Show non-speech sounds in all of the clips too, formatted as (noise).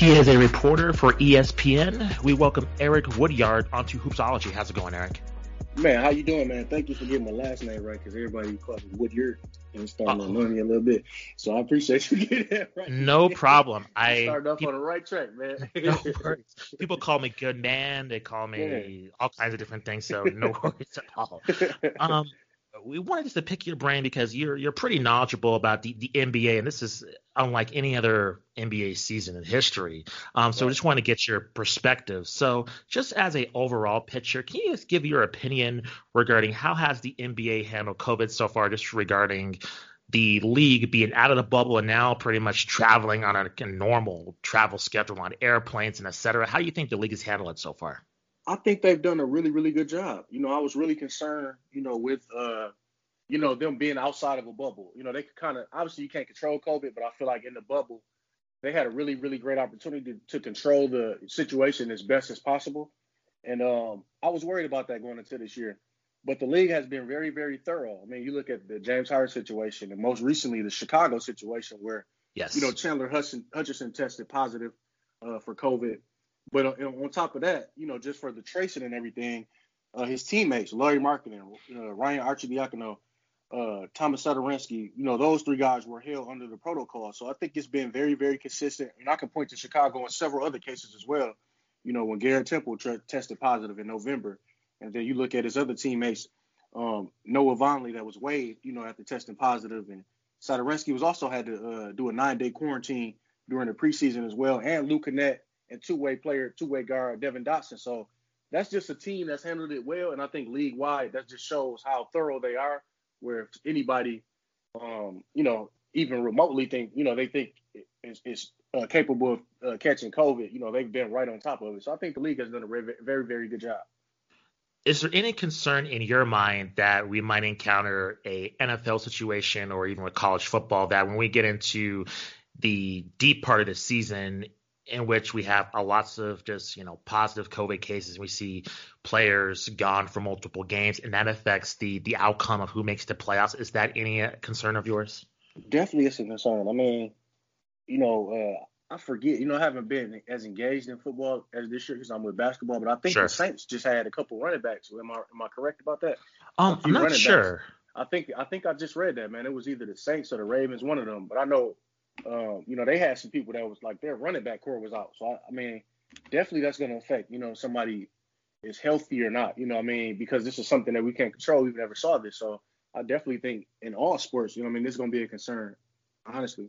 He is a reporter for ESPN. We welcome Eric Woodyard onto Hoopsology. How's it going, Eric? Man, how you doing, man? Thank you for getting my last name right, because everybody calls me Woodyard and starting to annoy me a little bit. So I appreciate you (laughs) getting that right. No problem. (laughs) I started off on the right track, man. (laughs) no worries. People call me good man. They call me yeah. all kinds of different things. So no worries at all. Um, we wanted just to pick your brain because you're you're pretty knowledgeable about the, the NBA, and this is unlike any other NBA season in history. Um, so right. we just want to get your perspective. So just as a overall picture, can you just give your opinion regarding how has the NBA handled COVID so far, just regarding the league being out of the bubble and now pretty much traveling on a, a normal travel schedule on airplanes and et cetera? How do you think the league has handled it so far? I think they've done a really, really good job. You know, I was really concerned, you know, with uh, you know, them being outside of a bubble. You know, they could kind of obviously you can't control COVID, but I feel like in the bubble, they had a really, really great opportunity to, to control the situation as best as possible. And um, I was worried about that going into this year. But the league has been very, very thorough. I mean, you look at the James Harden situation and most recently the Chicago situation where, yes. you know, Chandler Hutchison, Hutchison tested positive uh, for COVID. But on, on, top of that, you know, just for the tracing and everything, uh, his teammates, Lauri Markkanen, uh, Ryan Arcidiacono, uh, Tomas Satoransky, you know, those three guys were held under the protocol. So I think it's been very, very consistent. And I can point to Chicago and several other cases as well. You know, when Garrett Temple tested positive in November, and then you look at his other teammates, um, Noah Vonleh that was waived, you know, after testing positive, and Satoransky was also had to uh, do a nine-day quarantine during the preseason as well, and Luke Kornet and two-way player, two-way guard Devon Dotson. So that's just a team that's handled it well, and I think league-wide that just shows how thorough they are. Where if anybody, um, you know, even remotely think, you know, they think is, is uh, capable of uh, catching COVID, you know, they've been right on top of it. So I think the league has done a very, very, very good job. Is there any concern in your mind that we might encounter a NFL situation or even with college football that when we get into the deep part of the season, in which we have a lots of just you know positive COVID cases. We see players gone for multiple games, and that affects the the outcome of who makes the playoffs. Is that any concern of yours? Definitely, it's a concern. I mean, you know, uh, I forget. You know, I haven't been as engaged in football as this year because I'm with basketball. But I think sure. the Saints just had a couple running backs. Am I am I correct about that? Um, I'm not sure. Backs. I think I think I just read that man. It was either the Saints or the Ravens, one of them. But I know um, you know, they had some people that was like their running back core was out. So I, I mean, definitely that's going to affect, you know, somebody is healthy or not. You know, I mean, because this is something that we can't control. We've never saw this, so I definitely think in all sports, you know, I mean, this is going to be a concern, honestly.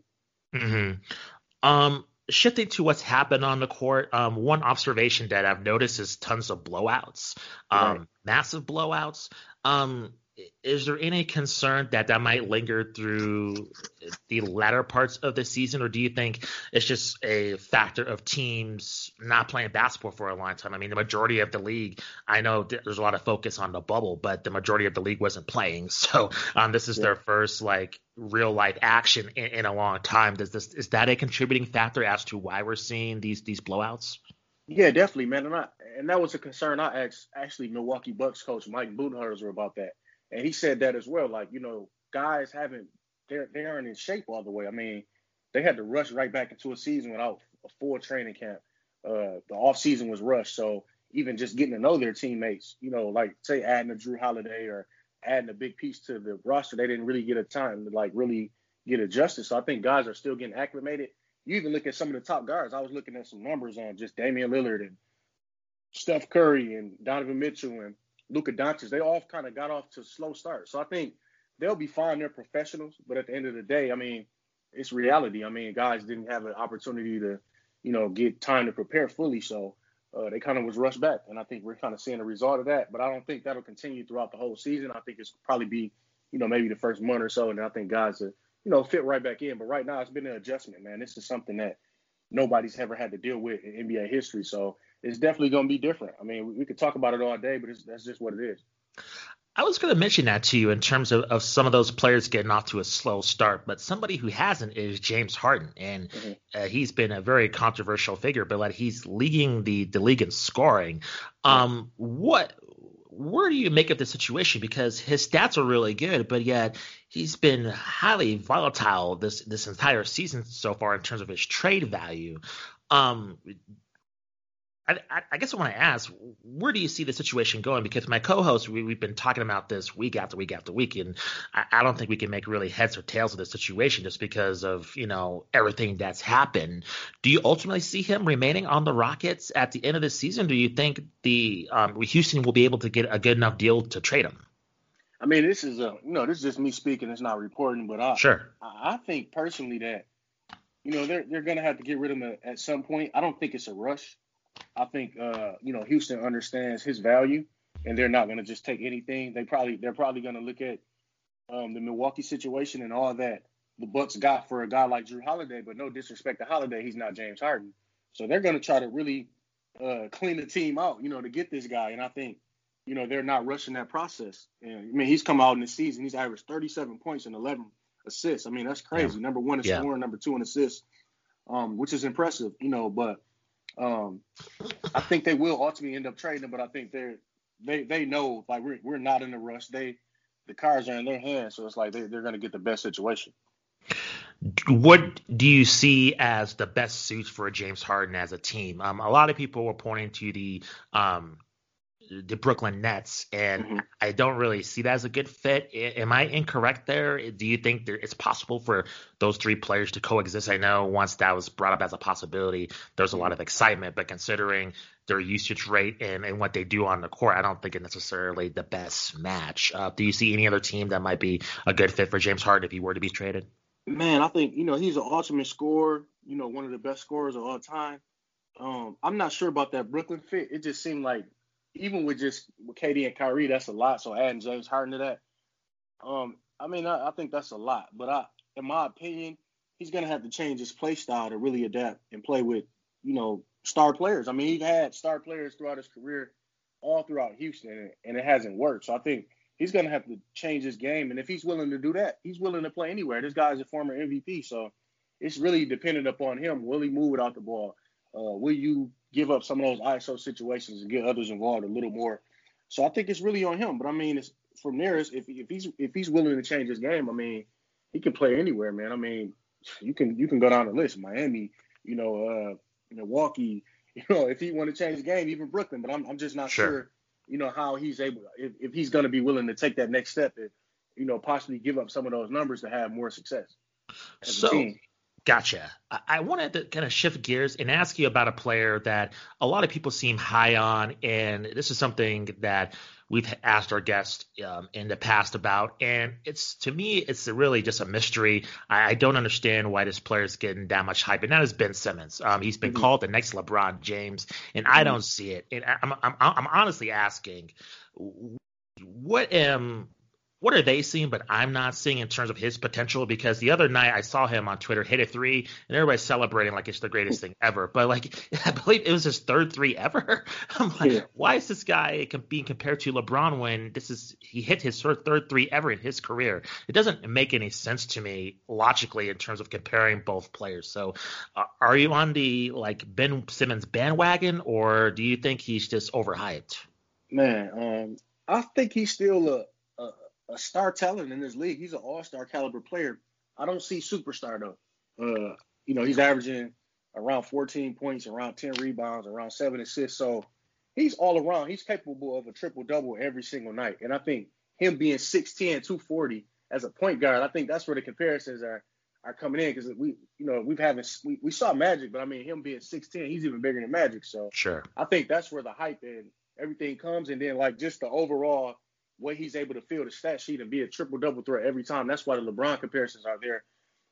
Mm-hmm. Um. Shifting to what's happened on the court, um, one observation that I've noticed is tons of blowouts, um, right. massive blowouts. Um, is there any concern that that might linger through the latter parts of the season, or do you think it's just a factor of teams not playing basketball for a long time? I mean, the majority of the league, I know there's a lot of focus on the bubble, but the majority of the league wasn't playing, (laughs) so um, this is yeah. their first like real life action in, in, a long time. Does this is that a contributing factor as to why we're seeing these these blowouts? Yeah, definitely, man. And I, and that was a concern I asked actually Milwaukee Bucks coach Mike Budenholzer about that and he said that as well. Like you know, guys haven't they're they aren't in shape all the way. I mean, they had to rush right back into a season without a full training camp. Uh, the off season was rushed, so even just getting to know their teammates, you know, like say adding a Jrue Holiday or adding a big piece to the roster, they didn't really get a time to like really get adjusted. So I think guys are still getting acclimated. You even look at some of the top guards. I was looking at some numbers on just Damian Lillard and Steph Curry and Donovan Mitchell and Luka Doncic, they all kind of got off to slow start. So I think they'll be fine. They're professionals, but at the end of the day, I mean, it's reality. I mean, guys didn't have an opportunity to, you know, get time to prepare fully, so uh, they kind of was rushed back, and I think we're kind of seeing the result of that. But I don't think that'll continue throughout the whole season. I think it's probably be, you know, maybe the first month or so, and I think guys are, you know, fit right back in. But right now, it's been an adjustment, man. This is something that nobody's ever had to deal with in NBA history. So it's definitely going to be different. I mean, we could talk about it all day, but that's just what it is. I was going to mention that to you in terms of, of some of those players getting off to a slow start, but somebody who hasn't is James Harden, and mm-hmm. uh, he's been a very controversial figure, but like he's leading the the league in scoring. Um, what where do you make of the situation? Because his stats are really good, but yet he's been highly volatile this this entire season so far in terms of his trade value. Um, I, I, guess I want to ask, where do you see the situation going? Because my co-host, we, have been talking about this week after week after week, and I, I, don't think we can make really heads or tails of the situation just because of you know everything that's happened. Do you ultimately see him remaining on the Rockets at the end of the season? Do you think the um, Houston will be able to get a good enough deal to trade him? I mean, this is a you know this is just me speaking. It's not reporting, but I sure I, I think personally that you know they're they're gonna have to get rid of him at some point. I don't think it's a rush. I think uh, you know Houston understands his value, and they're not going to just take anything. They probably they're probably going to look at um, the Milwaukee situation and all that the Bucks got for a guy like Jrue Holiday. But no disrespect to Holiday, he's not James Harden. So they're going to try to really uh, clean the team out, you know, to get this guy. And I think you know they're not rushing that process. And I mean, he's come out in the season. He's averaged 37 points and 11 assists. I mean, that's crazy. Number one in yeah. scoring, number two in assists, um, which is impressive, you know. But um, I think they will ultimately end up trading him, but I think they're they they know like we're we're not in a rush. They the cards are in their hands, so it's like they, they're to get the best situation. What do you see as the best suits for James Harden as a team? Um, a lot of people were pointing to the um, the Brooklyn Nets, and mm-hmm. I don't really see that as a good fit. Am I incorrect there? Do you think there, it's possible for those three players to coexist? I know once that was brought up as a possibility, there's a lot of excitement, but considering their usage rate and, and what they do on the court, I don't think it's necessarily the best match. Uh, do you see any other team that might be a good fit for James Harden if he were to be traded? Man, I think you know he's an ultimate scorer. You know, one of the best scorers of all time. Um, I'm not sure about that Brooklyn fit. It just seemed like even with just with KD and Kyrie, that's a lot. So adding James Harden to that, um, I mean, I, I, think that's a lot. But I, in my opinion, he's gonna have to change his play style to really adapt and play with, you know, star players. I mean, he's had star players throughout his career, all throughout Houston, and it hasn't worked. So I think he's gonna have to change his game. And if he's willing to do that, he's willing to play anywhere. This guy's a former MVP, so it's really dependent upon him. Will he move without the ball? Uh, will you give up some of those ISO situations and get others involved a little more. So I think it's really on him. But I mean, it's from there. If if he's if he's willing to change his game, I mean, he can play anywhere, man. I mean, you can you can go down the list. Miami, you know, uh, Milwaukee. (laughs) You know, if he want to change the game, even Brooklyn. But I'm I'm just not sure, sure you know, how he's able if, if he's going to be willing to take that next step and you know possibly give up some of those numbers to have more success. so Gotcha. I wanted to kind of shift gears and ask you about a player that a lot of people seem high on, and this is something that we've asked our guests um, in the past about, and it's to me, it's really just a mystery. I, I, don't understand why this player is getting that much hype, and that is Ben Simmons. Um, he's been mm-hmm. called the next LeBron James, and mm-hmm. I don't see it. And I'm, I'm, I'm honestly asking, what am what are they seeing, but I'm not seeing in terms of his potential? Because the other night I saw him on Twitter hit a three, and everybody's celebrating like it's the greatest thing ever. But like (laughs) I believe it was his third three ever. (laughs) I'm like, yeah. why is this guy being compared to LeBron when this is he hit his third three ever in his career? It doesn't make any sense to me logically in terms of comparing both players. So, uh, are you on the like Ben Simmons bandwagon, or do you think he's just overhyped? Man, um, I think he's still a a star talent in this league. He's an all-star caliber player. I don't see superstar though. Uh, you know, he's averaging around 14 points, around 10 rebounds, around seven assists. So he's all around. He's capable of a triple double every single night. And I think him being 6'10, 240 as a point guard, I think that's where the comparisons are are coming in because we, you know, we've having we, we saw Magic, but I mean him being 6'10, he's even bigger than Magic. So sure, I think that's where the hype and everything comes, and then like just the overall what he's able to fill the stat sheet and be a triple double threat every time. That's why the LeBron comparisons are there.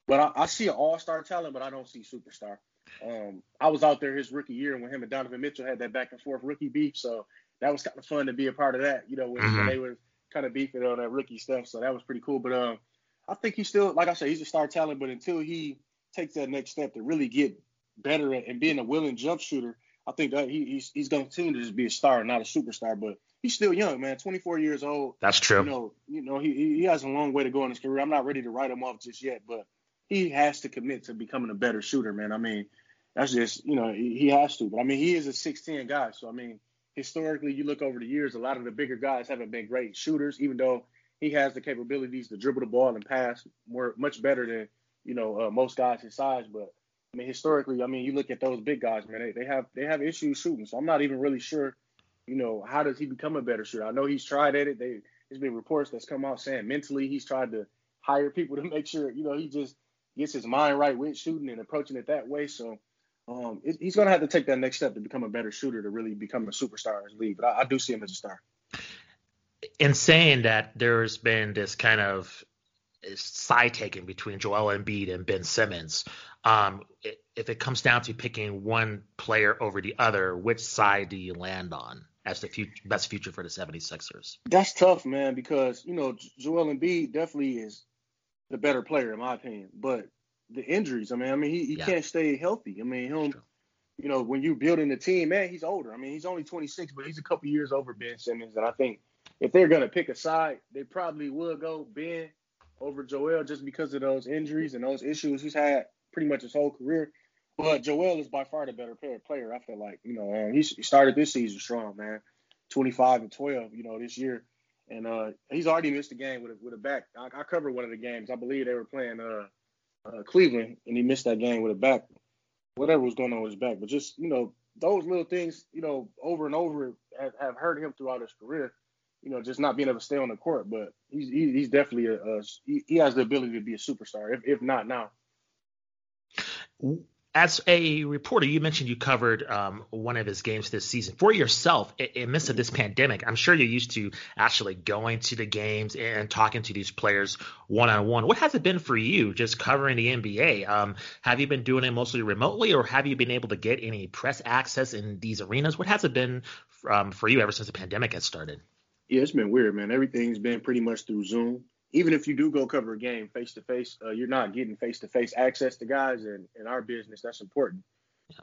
But I, I see an all star talent, but I don't see superstar. Um, I was out there his rookie year when him and Donovan Mitchell had that back and forth rookie beef, so that was kind of fun to be a part of that. You know, when, mm-hmm. when they were kind of beefing on that rookie stuff, so that was pretty cool. But um, I think he's still, like I said, he's a star talent. But until he takes that next step to really get better at, and being a willing jump shooter, I think that he, he's he's going to continue to just be a star, not a superstar. But he's still young, man. 24 years old. That's true. You know, you know, he he has a long way to go in his career. I'm not ready to write him off just yet, but he has to commit to becoming a better shooter, man. I mean, that's just you know he, he has to. But I mean, he is a 6'10 guy, so I mean, historically, you look over the years, a lot of the bigger guys haven't been great shooters, even though he has the capabilities to dribble the ball and pass more much better than you know uh, most guys his size. But I mean, historically, I mean, you look at those big guys, man, they, they have they have issues shooting. So I'm not even really sure, you know, how does he become a better shooter? I know he's tried at it. They there's been reports that's come out saying mentally he's tried to hire people to (laughs) make sure, you know, he just gets his mind right with shooting and approaching it that way. So um, it, he's going to have to take that next step to become a better shooter to really become a superstar in his league. But I, I do see him as a star. In saying that, there's been this kind of side taking between Joel Embiid and Ben Simmons. Um, if it comes down to picking one player over the other, which side do you land on as the future, best future for the 76ers? That's tough, man, because, you know, Joel Embiid definitely is the better player, in my opinion. But the injuries, I mean, I mean, he, he yeah. can't stay healthy. I mean, him, you know, when you're building a team, man, he's older. I mean, he's only 26, but he's a couple years over Ben Simmons. And I think if they're going to pick a side, they probably will go Ben over Joel just because of those injuries and those issues he's had pretty much his whole career. But Joel is by far the better player. I feel like you know, um, he started this season strong, man. 25 and 12, you know, this year, and uh, he's already missed a game with a, with a back. I, I covered one of the games. I believe they were playing uh, uh, Cleveland, and he missed that game with a back. Whatever was going on with his back, but just you know, those little things, you know, over and over have, have hurt him throughout his career you know, just not being able to stay on the court. But he's he's definitely a, a he, he, has the ability to be a superstar, if if not now. As a reporter, you mentioned you covered um, one of his games this season. For yourself, in, in midst of this pandemic, I'm sure you're used to actually going to the games and talking to these players one on one. What has it been for you just covering the NBA? Um, have you been doing it mostly remotely, or have you been able to get any press access in these arenas? What has it been um, for you ever since the pandemic has started? Yeah, it's been weird, man. Everything's been pretty much through Zoom. Even if you do go cover a game face to face, you're not getting face to face access to guys, and in our business, that's important.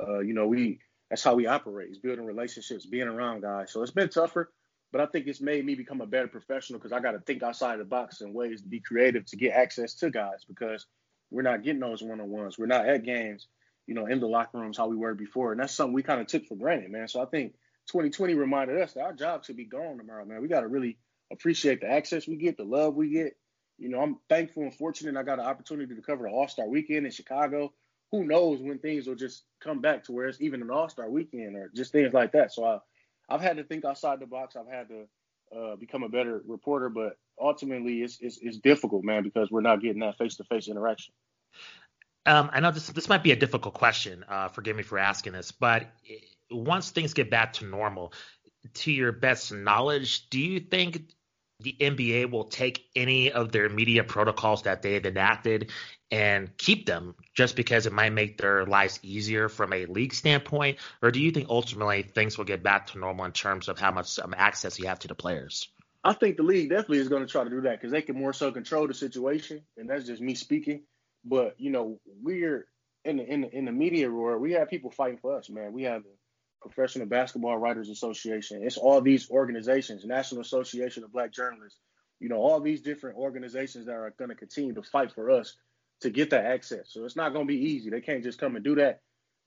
Uh, you know, we that's how we operate is building relationships, being around guys. So it's been tougher, but I think it's made me become a better professional because I got to think outside the box and ways to be creative to get access to guys because we're not getting those one on ones. We're not at games, you know, in the locker rooms how we were before, and that's something we kind of took for granted, man. So I think 2020 reminded us that our job should be gone tomorrow, man. We got to really appreciate the access we get, the love we get. You know, I'm thankful and fortunate I got an opportunity to cover the All Star weekend in Chicago. Who knows when things will just come back to where it's even an All Star weekend or just things like that. So I, I've had to think outside the box. I've had to uh, become a better reporter, but ultimately it's, it's, it's difficult, man, because we're not getting that face to face interaction. Um, I know this this might be a difficult question. Uh, forgive me for asking this, but once things get back to normal, to your best knowledge, do you think the NBA will take any of their media protocols that they've enacted and keep them just because it might make their lives easier from a league standpoint? Or do you think ultimately things will get back to normal in terms of how much um, access you have to the players? I think the league definitely is going to try to do that because they can more so control the situation. And that's just me speaking. But, you know, we're in the, in the, in the media world, we have people fighting for us, man. We have Professional Basketball Writers Association. It's all these organizations, National Association of Black Journalists, you know, all these different organizations that are going to continue to fight for us to get that access. So it's not going to be easy. They can't just come and do that,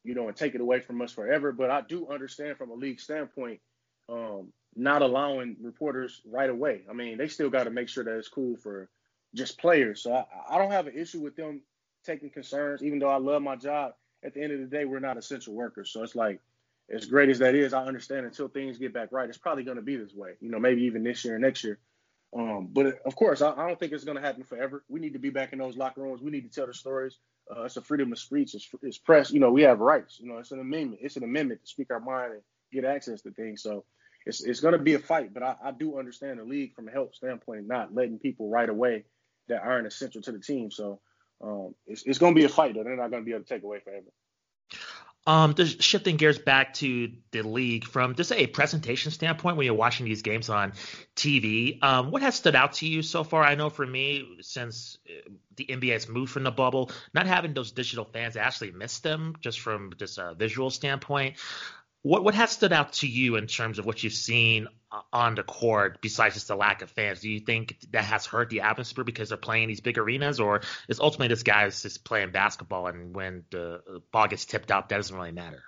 you know, and take it away from us forever. But I do understand from a league standpoint, um, not allowing reporters right away. I mean, they still got to make sure that it's cool for just players. So I, I don't have an issue with them taking concerns, even though I love my job. At the end of the day, we're not essential workers. So it's like as great as that is, I understand until things get back right, it's probably going to be this way. You know, maybe even this year and next year. Um, but of course, I, I don't think it's going to happen forever. We need to be back in those locker rooms. We need to tell the stories. Uh, it's a freedom of speech. It's, it's press. You know, we have rights. You know, it's an amendment. It's an amendment to speak our mind and get access to things. So it's it's going to be a fight. But I, I do understand the league from a help standpoint, not letting people right away that aren't essential to the team. So um, it's it's going to be a fight that they're not going to be able to take away forever. Um, just shifting gears back to the league from just a presentation standpoint, when you're watching these games on TV, um, what has stood out to you so far? I know for me, since uh, the NBA has moved from the bubble, not having those digital fans, I actually miss them just from just a visual standpoint. What what has stood out to you in terms of what you've seen on the court besides just the lack of fans? Do you think that has hurt the atmosphere because they're playing these big arenas, or is ultimately this guy's just playing basketball and when the ball gets tipped out, that doesn't really matter?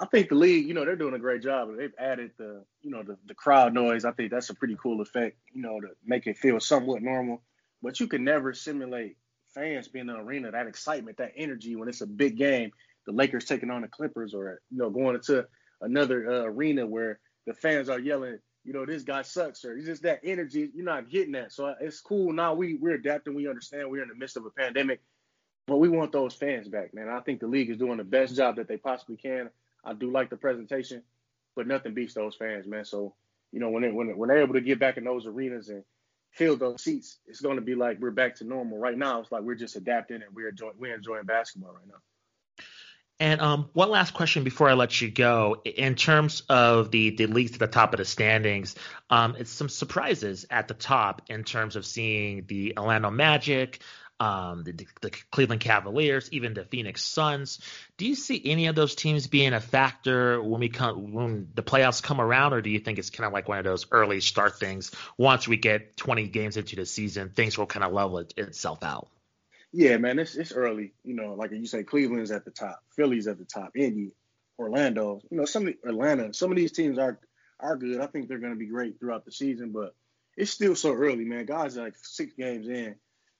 I think the league, you know, they're doing a great job. They've added the, you know, the, the crowd noise. I think that's a pretty cool effect, you know, to make it feel somewhat normal. But you can never simulate fans being in the arena, that excitement, that energy when it's a big game, the Lakers taking on the Clippers, or you know, going into another uh, arena where the fans are yelling, you know, this guy sucks, or it's just that energy. You're not getting that, so it's cool. Now we we're adapting. We understand we're in the midst of a pandemic, but we want those fans back, man. I think the league is doing the best job that they possibly can. I do like the presentation, but nothing beats those fans, man. So you know, when they, when when they're able to get back in those arenas and fill those seats, it's going to be like we're back to normal. Right now, it's like we're just adapting and we're enjoying we're enjoying basketball right now. And um, one last question before I let you go. In terms of the the leagues at the top of the standings, um, it's some surprises at the top in terms of seeing the Orlando Magic, um, the, the, Cleveland Cavaliers, even the Phoenix Suns. Do you see any of those teams being a factor when we come when the playoffs come around, or do you think it's kind of like one of those early start things? Once we get 20 games into the season, things will kind of level it, itself out. Yeah, man, it's it's early. You know, like you say, Cleveland's at the top, Philly's at the top, Indy, Orlando. You know, some of the, Atlanta, some of these teams are are good. I think they're going to be great throughout the season, but it's still so early, man. Guys are like six games in.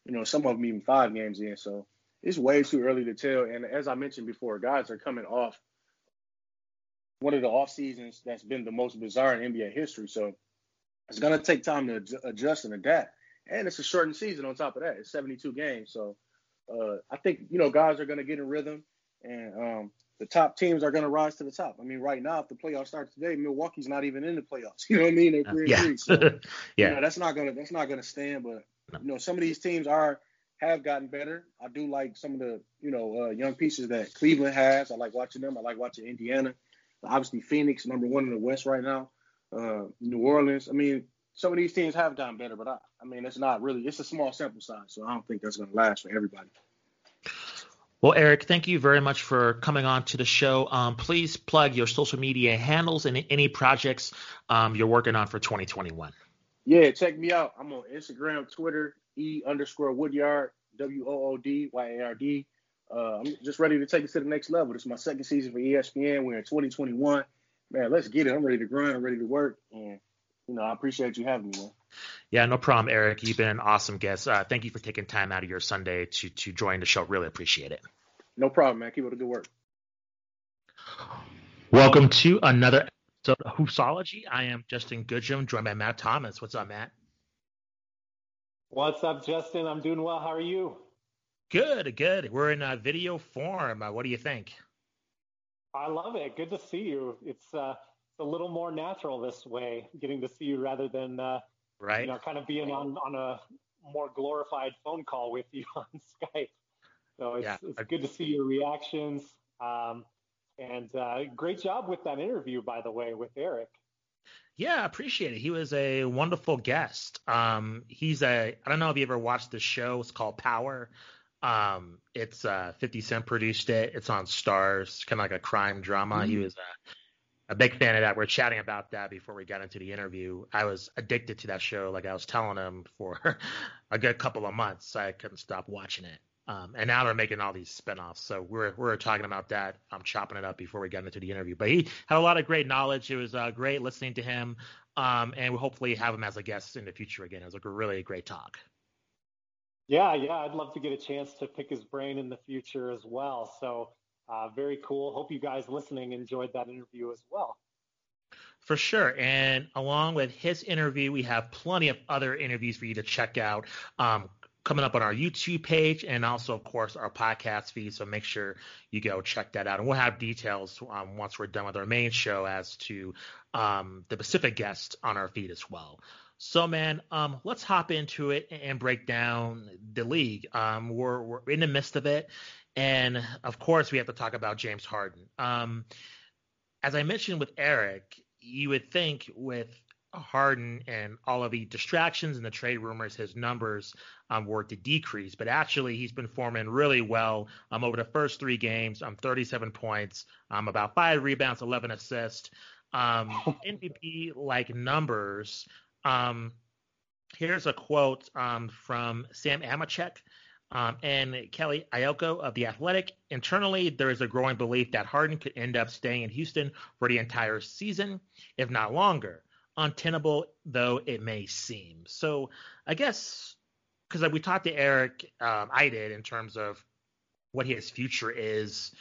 You know, some of them even five games in. So it's way too early to tell. And as I mentioned before, guys are coming off one of the off seasons that's been the most bizarre in NBA history. So it's going to take time to adjust and adapt and it's a shortened season on top of that. It's 72 games, so uh, I think you know guys are going to get in rhythm, and um, the top teams are going to rise to the top. I mean, right now, if the playoffs start today, Milwaukee's not even in the playoffs. (laughs) You know what I mean? They're three yeah. three. So, (laughs) yeah. You know, that's not gonna that's not gonna stand. But you know, some of these teams are have gotten better. I do like some of the you know uh, young pieces that Cleveland has. I like watching them. I like watching Indiana. Obviously, Phoenix, number one in the West right now. Uh, New Orleans. I mean, some of these teams have done better, but I, I mean, it's not really. It's a small sample size, so I don't think that's going to last for everybody. Well, Eric, thank you very much for coming on to the show. Um, please plug your social media handles and any projects um, you're working on for 2021. Yeah, check me out. I'm on Instagram, Twitter, E underscore Woodyard, W O O D Y A R D. Uh, I'm just ready to take it to the next level. This is my second season for ESPN. We're in 2021. Man, let's get it. I'm ready to grind. I'm ready to work. And you know, I appreciate you having me. Man. Yeah, no problem, Eric. You've been an awesome guest. Uh, thank you for taking time out of your Sunday to to join the show. Really appreciate it. No problem, man. Keep up the good work. Welcome to another episode of Hoopsology. I am Justin Goodrum, joined by Matt Thomas. What's up, Matt? What's up, Justin? I'm doing well. How are you? Good, good. We're in a video form. Uh, what do you think? I love it. Good to see you. It's uh, a little more natural this way, getting to see you rather than uh, right, you know, kind of being on on a more glorified phone call with you (laughs) on Skype. So it's, yeah. it's good to see your reactions. Um, and uh, great job with that interview, by the way, with Eric. Yeah, appreciate it. He was a wonderful guest. Um, he's a I don't know if you ever watched the show. It's called Power. Um, it's uh, 50 Cent produced it. It's on Starz, kind of like a crime drama. Mm-hmm. He was a a big fan of that. We are chatting about that before we got into the interview. I was addicted to that show, like I was telling him for (laughs) a good couple of months. I couldn't stop watching it. Um, and now they're making all these spinoffs. So we're we're talking about that. I'm chopping it up before we got into the interview. But he had a lot of great knowledge. It was uh, great listening to him. Um, and we'll hopefully have him as a guest in the future again. It was a really great talk. Yeah, yeah, I'd love to get a chance to pick his brain in the future as well. So uh, very cool. Hope you guys listening enjoyed that interview as well. For sure. And along with his interview, we have plenty of other interviews for you to check out. Um, coming up on our YouTube page and also, of course, our podcast feed. So make sure you go check that out. And we'll have details um, once we're done with our main show as to um, the Pacific guest on our feed as well. So, man, um, let's hop into it and break down the league. Um, we're, we're in the midst of it. And of course, we have to talk about James Harden. Um, as I mentioned with Eric, you would think with Harden and all of the distractions and the trade rumors, his numbers um, were to decrease. But actually, he's been performing really well um, over the first three games. Um, 37 points, um, about five rebounds, 11 assists. Um, MVP like numbers. Um, here's a quote um, from Sam Amick Um, and Kelly Iko of The Athletic. Internally, there is a growing belief that Harden could end up staying in Houston for the entire season, if not longer. Untenable though it may seem. So I guess because we talked to Eric, um, I did in terms of what his future is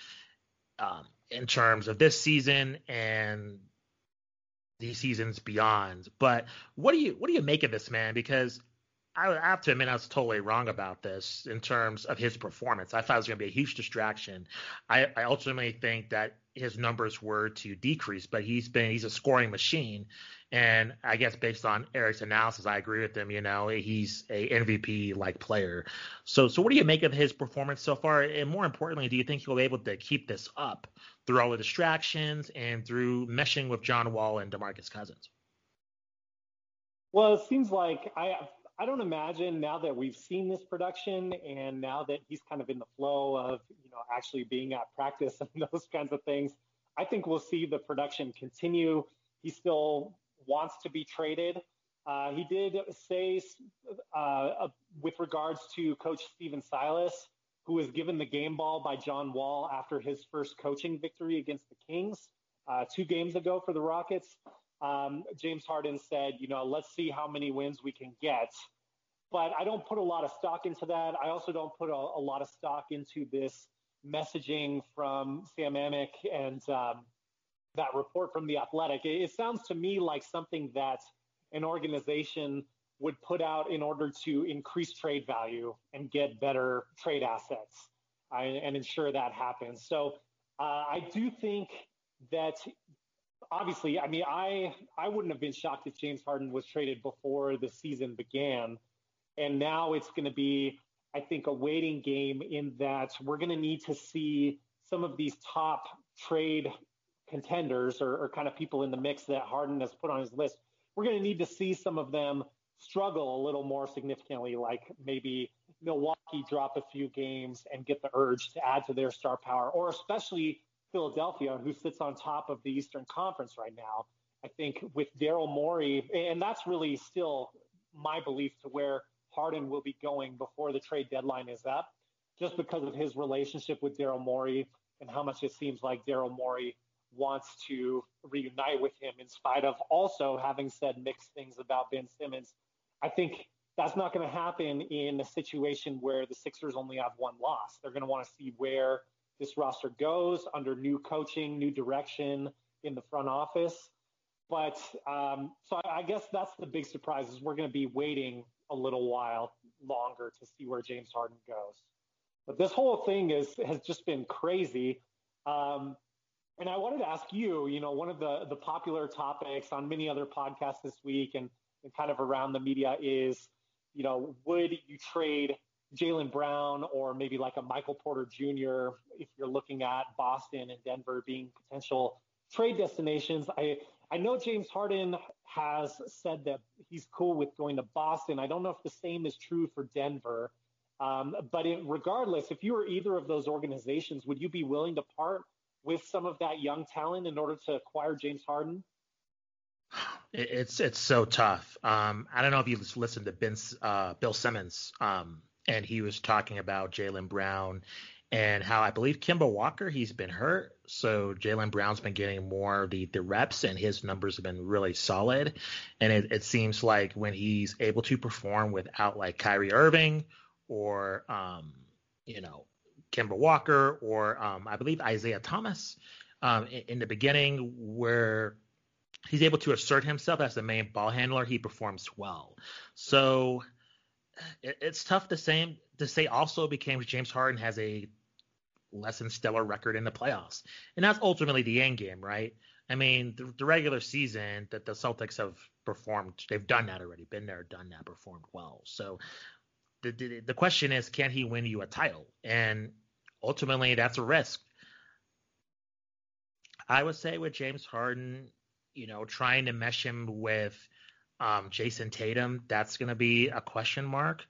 um, in terms of this season and these seasons beyond. But what do you what do you make of this man? Because I have to admit I was totally wrong about this in terms of his performance. I thought it was going to be a huge distraction. I, I ultimately think that his numbers were to decrease, but he's been he's a scoring machine, and I guess based on Eric's analysis, I agree with him. You know, he's a MVP like player. So so what do you make of his performance so far? And more importantly, do you think he'll be able to keep this up through all the distractions and through meshing with John Wall and DeMarcus Cousins? Well, it seems like I I don't imagine now that we've seen this production and now that he's kind of in the flow of, you know, actually being at practice (laughs) and those kinds of things, I think we'll see the production continue. He still wants to be traded. Uh, he did say, uh, uh, with regards to Coach Stephen Silas, who was given the game ball by John Wall after his first coaching victory against the Kings uh, two games ago for the Rockets um, James Harden said, you know, let's see how many wins we can get. But I don't put a lot of stock into that. I also don't put a, a lot of stock into this messaging from Sam Amick and um, that report from The Athletic. It, it sounds to me like something that an organization would put out in order to increase trade value and get better trade assets uh, and ensure that happens. So uh, I do think that obviously, I mean, I I wouldn't have been shocked if James Harden was traded before the season began, and now it's going to be, I think, a waiting game in that we're going to need to see some of these top trade contenders or, or kind of people in the mix that Harden has put on his list. We're going to need to see some of them struggle a little more significantly, like maybe Milwaukee drop a few games and get the urge to add to their star power, or especially Philadelphia, who sits on top of the Eastern Conference right now. I think with Daryl Morey, and that's really still my belief to where Harden will be going before the trade deadline is up, just because of his relationship with Daryl Morey and how much it seems like Daryl Morey wants to reunite with him, in spite of also having said mixed things about Ben Simmons. I think that's not going to happen in a situation where the Sixers only have one loss. They're going to want to see where this roster goes under new coaching, new direction in the front office. But um, so I, I guess that's the big surprise is we're going to be waiting a little while longer to see where James Harden goes. But this whole thing is has just been crazy. Um, and I wanted to ask you, you know, one of the the popular topics on many other podcasts this week and, and kind of around the media is, you know, would you trade Jaylen Brown or maybe like a Michael Porter Jr. if you're looking at Boston and Denver being potential trade destinations. I I know James Harden has said that he's cool with going to Boston. I don't know if the same is true for Denver. Um, but it, regardless, if you were either of those organizations, would you be willing to part with some of that young talent in order to acquire James Harden? It's it's so tough. Um, I don't know if you listened to uh, Bill Simmons um, and he was talking about Jaylen Brown and how I believe Kemba Walker he's been hurt, so Jaylen Brown's been getting more of the the reps, and his numbers have been really solid. And it, it seems like when he's able to perform without like Kyrie Irving or um, you know Kemba Walker or um, I believe Isaiah Thomas um, in, in the beginning, where he's able to assert himself as the main ball handler, he performs well. So it, it's tough to say to say also because James Harden has a less than stellar record in the playoffs, and that's ultimately the end game, right? I mean, the, the regular season that the Celtics have performed, they've done that already, been there, done that, performed well. So the, the the question is, can he win you a title? And ultimately, that's a risk. I would say with James Harden, you know, trying to mesh him with um, Jayson Tatum, that's going to be a question mark,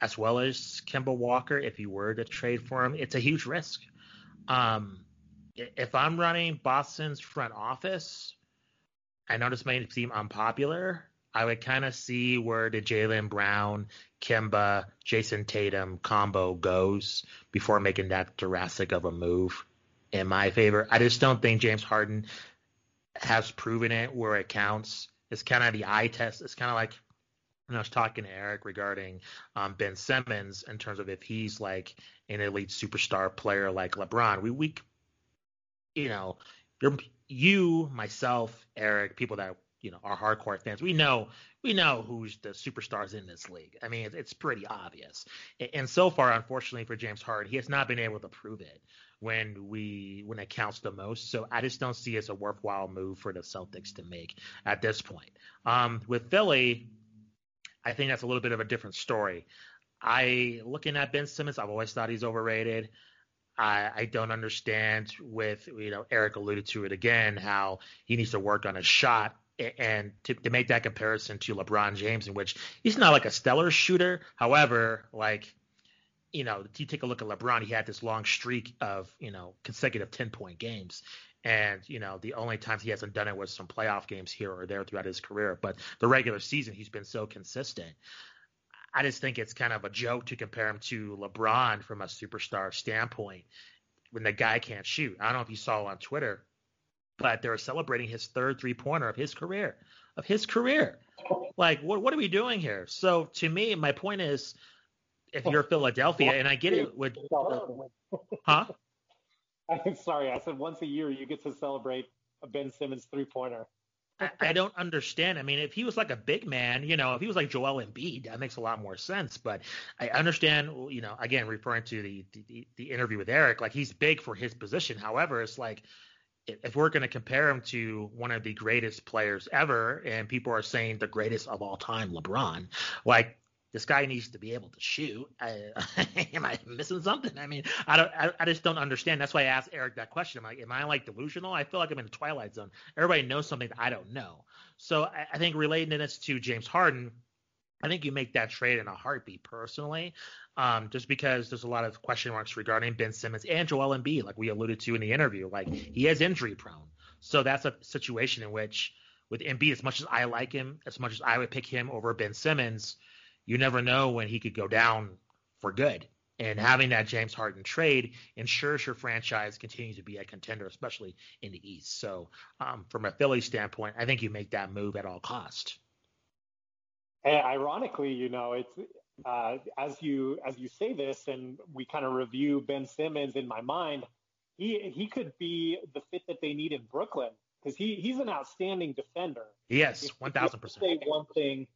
as well as Kemba Walker. If you were to trade for him, it's a huge risk. Um, if I'm running Boston's front office, I know this may seem unpopular. I would kind of see where the Jaylen Brown, Kemba, Jayson Tatum combo goes before making that drastic of a move. In my favor, I just don't think James Harden has proven it where it counts. It's kind of the eye test. It's kind of like when I was talking to Eric regarding um, Ben Simmons in terms of if he's like an elite superstar player like LeBron. We we you know you myself Eric people that you know are hardcore fans we know we know who's the superstars in this league. I mean it's pretty obvious. And so far unfortunately for James Harden he has not been able to prove it when we when it counts the most. So I just don't see it as a worthwhile move for the Celtics to make at this point. Um, with Philly, I think that's a little bit of a different story. I looking at Ben Simmons, I've always thought he's overrated. I, I don't understand with you know Eric alluded to it again how he needs to work on his shot and to, to make that comparison to LeBron James in which he's not like a stellar shooter. However, like you know, you take a look at LeBron, he had this long streak of, you know, consecutive 10 point games. And, you know, the only times he hasn't done it was some playoff games here or there throughout his career. But the regular season, he's been so consistent. I just think it's kind of a joke to compare him to LeBron from a superstar standpoint when the guy can't shoot. I don't know if you saw on Twitter, but they were celebrating his third three pointer of his career. Of his career. Like, what what are we doing here? So to me, my point is if you're Philadelphia, and I get it with, (laughs) huh? I'm sorry, I said once a year you get to celebrate a Ben Simmons three pointer. I, I, don't understand. I mean, if he was like a big man, you know, if he was like Joel Embiid, that makes a lot more sense. But I understand, you know, again, referring to the the, the interview with Eric, like he's big for his position. However, it's like if we're going to compare him to one of the greatest players ever, and people are saying the greatest of all time, LeBron, like this guy needs to be able to shoot. I, (laughs) am I missing something? I mean, I don't, I, I, just don't understand. That's why I asked Eric that question. I'm like, am I like delusional? I feel like I'm in the twilight zone. Everybody knows something that I don't know. So I, I think relating this to James Harden, I think you make that trade in a heartbeat personally, um, just because there's a lot of question marks regarding Ben Simmons and Joel Embiid, like we alluded to in the interview. Like he is injury prone, so that's a situation in which with Embiid, as much as I like him, as much as I would pick him over Ben Simmons you never know when he could go down for good. And having that James Harden trade ensures your franchise continues to be a contender, especially in the East. So, um, from a Philly standpoint, I think you make that move at all cost. And ironically, you know, it's uh, as you as you say this, and we kind of review Ben Simmons in my mind, he he could be the fit that they need in Brooklyn because he he's an outstanding defender. Yes, one thousand percent. Say one thing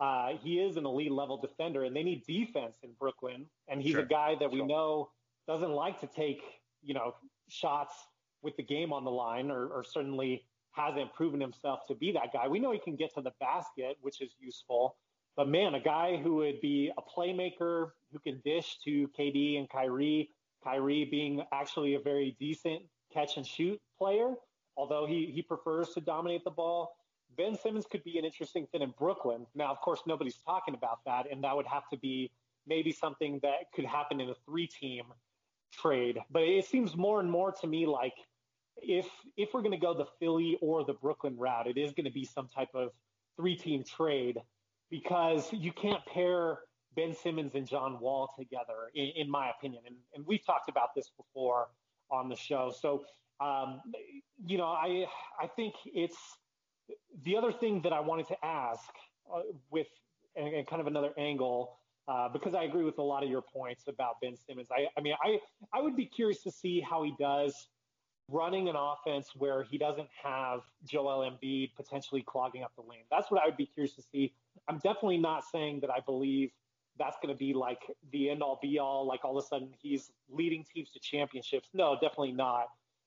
uh, he is an elite level defender, and they need defense in Brooklyn. And he's sure. a guy that we know doesn't like to take, you know, shots with the game on the line, or, or certainly hasn't proven himself to be that guy. We know he can get to the basket, which is useful. But man, a guy who would be a playmaker who can dish to KD and Kyrie, Kyrie being actually a very decent catch and shoot player, although he, he prefers to dominate the ball. Ben Simmons could be an interesting fit in Brooklyn. Now, of course, nobody's talking about that, and that would have to be maybe something that could happen in a three-team trade. But it seems more and more to me like if if we're going to go the Philly or the Brooklyn route, it is going to be some type of three-team trade because you can't pair Ben Simmons and John Wall together, in, in my opinion. And, and we've talked about this before on the show. So, um, you know, I I think it's the other thing that I wanted to ask uh, with and, and, kind of another angle, uh, because I agree with a lot of your points about Ben Simmons. I, I mean, I, I would be curious to see how he does running an offense where he doesn't have Joel Embiid potentially clogging up the lane. That's what I would be curious to see. I'm definitely not saying that I believe that's going to be like the end all be all, like all of a sudden he's leading teams to championships. No, definitely not.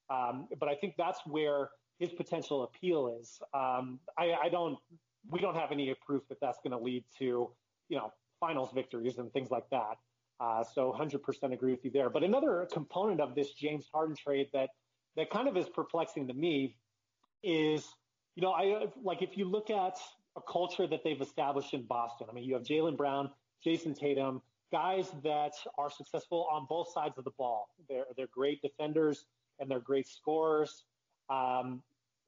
Um, but I think that's where his potential appeal is. Um, I, I, don't, we don't have any proof that that's going to lead to, you know, finals victories and things like that. Uh, so 100% agree with you there. But another component of this James Harden trade that that kind of is perplexing to me is, you know, I like if you look at a culture that they've established in Boston. I mean, you have Jaylen Brown, Jayson Tatum, guys that are successful on both sides of the ball. They're they're great defenders and they're great scorers. Um,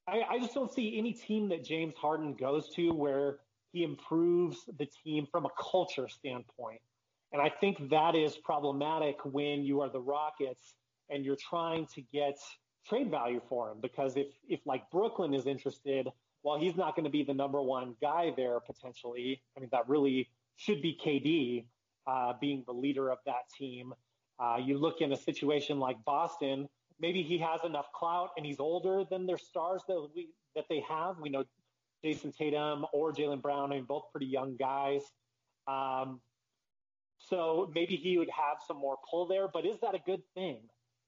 I, I just don't see any team that James Harden goes to where he improves the team from a culture standpoint. And I think that is problematic when you are the Rockets and you're trying to get trade value for him because if if like Brooklyn is interested, well, he's not going to be the number one guy there potentially. I mean, that really should be KD uh, being the leader of that team. Uh, you look in a situation like Boston, maybe he has enough clout and he's older than their stars that we that they have. We know Jayson Tatum or Jaylen Brown, I mean, both pretty young guys. Um, so maybe he would have some more pull there, but is that a good thing?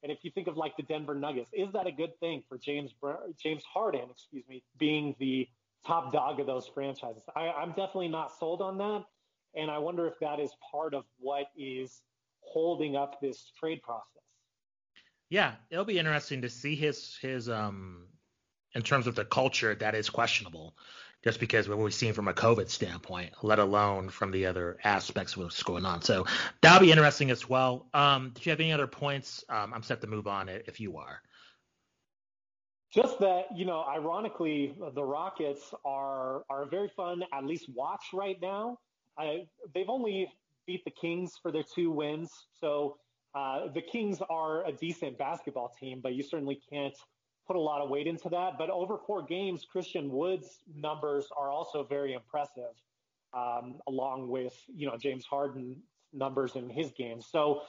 And if you think of like the Denver Nuggets, is that a good thing for James James Harden, excuse me, being the top dog of those franchises? I, I'm definitely not sold on that, and I wonder if that is part of what is holding up this trade process. Yeah, it'll be interesting to see his his um in terms of the culture that is questionable, just because when we've seen from a COVID standpoint, let alone from the other aspects of what's going on. So that'll be interesting as well. Um, do you have any other points? Um, I'm set to move on if you are. Just that, you know, ironically, the Rockets are are very fun, at least watch right now. I, they've only beat the Kings for their two wins, so uh, the Kings are a decent basketball team, but you certainly can't put a lot of weight into that. But over four games, Christian Wood's numbers are also very impressive, um, along with you know James Harden numbers in his games. So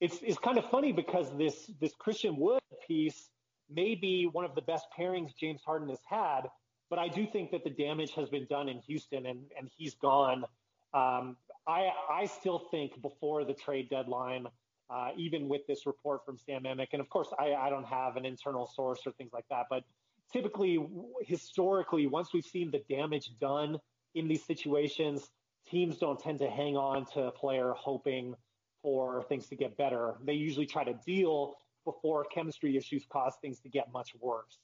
it's it's kind of funny because this this Christian Wood piece may be one of the best pairings James Harden has had, but I do think that the damage has been done in Houston and and he's gone. Um, I I still think before the trade deadline uh, even with this report from Sam Amick. And of course, I, I don't have an internal source or things like that, but typically, historically, once we've seen the damage done in these situations, teams don't tend to hang on to a player hoping for things to get better. They usually try to deal before chemistry issues cause things to get much worse.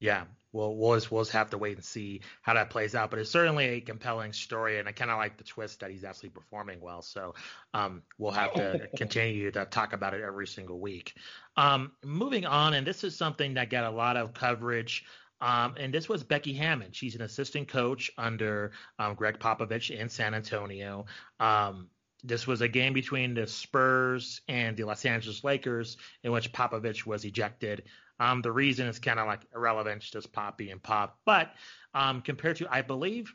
Yeah, well, we'll just, we'll just have to wait and see how that plays out. But it's certainly a compelling story, and I kind of like the twist that he's actually performing well. So um, we'll have to (laughs) continue to talk about it every single week. Um, moving on, and this is something that got a lot of coverage. Um, and this was Becky Hammon. She's an assistant coach under um, Gregg Popovich in San Antonio. Um, this was a game between the Spurs and the Los Angeles Lakers in which Popovich was ejected um, the reason is kind of like irrelevant, just Poppy and Pop. But um, compared to, I believe,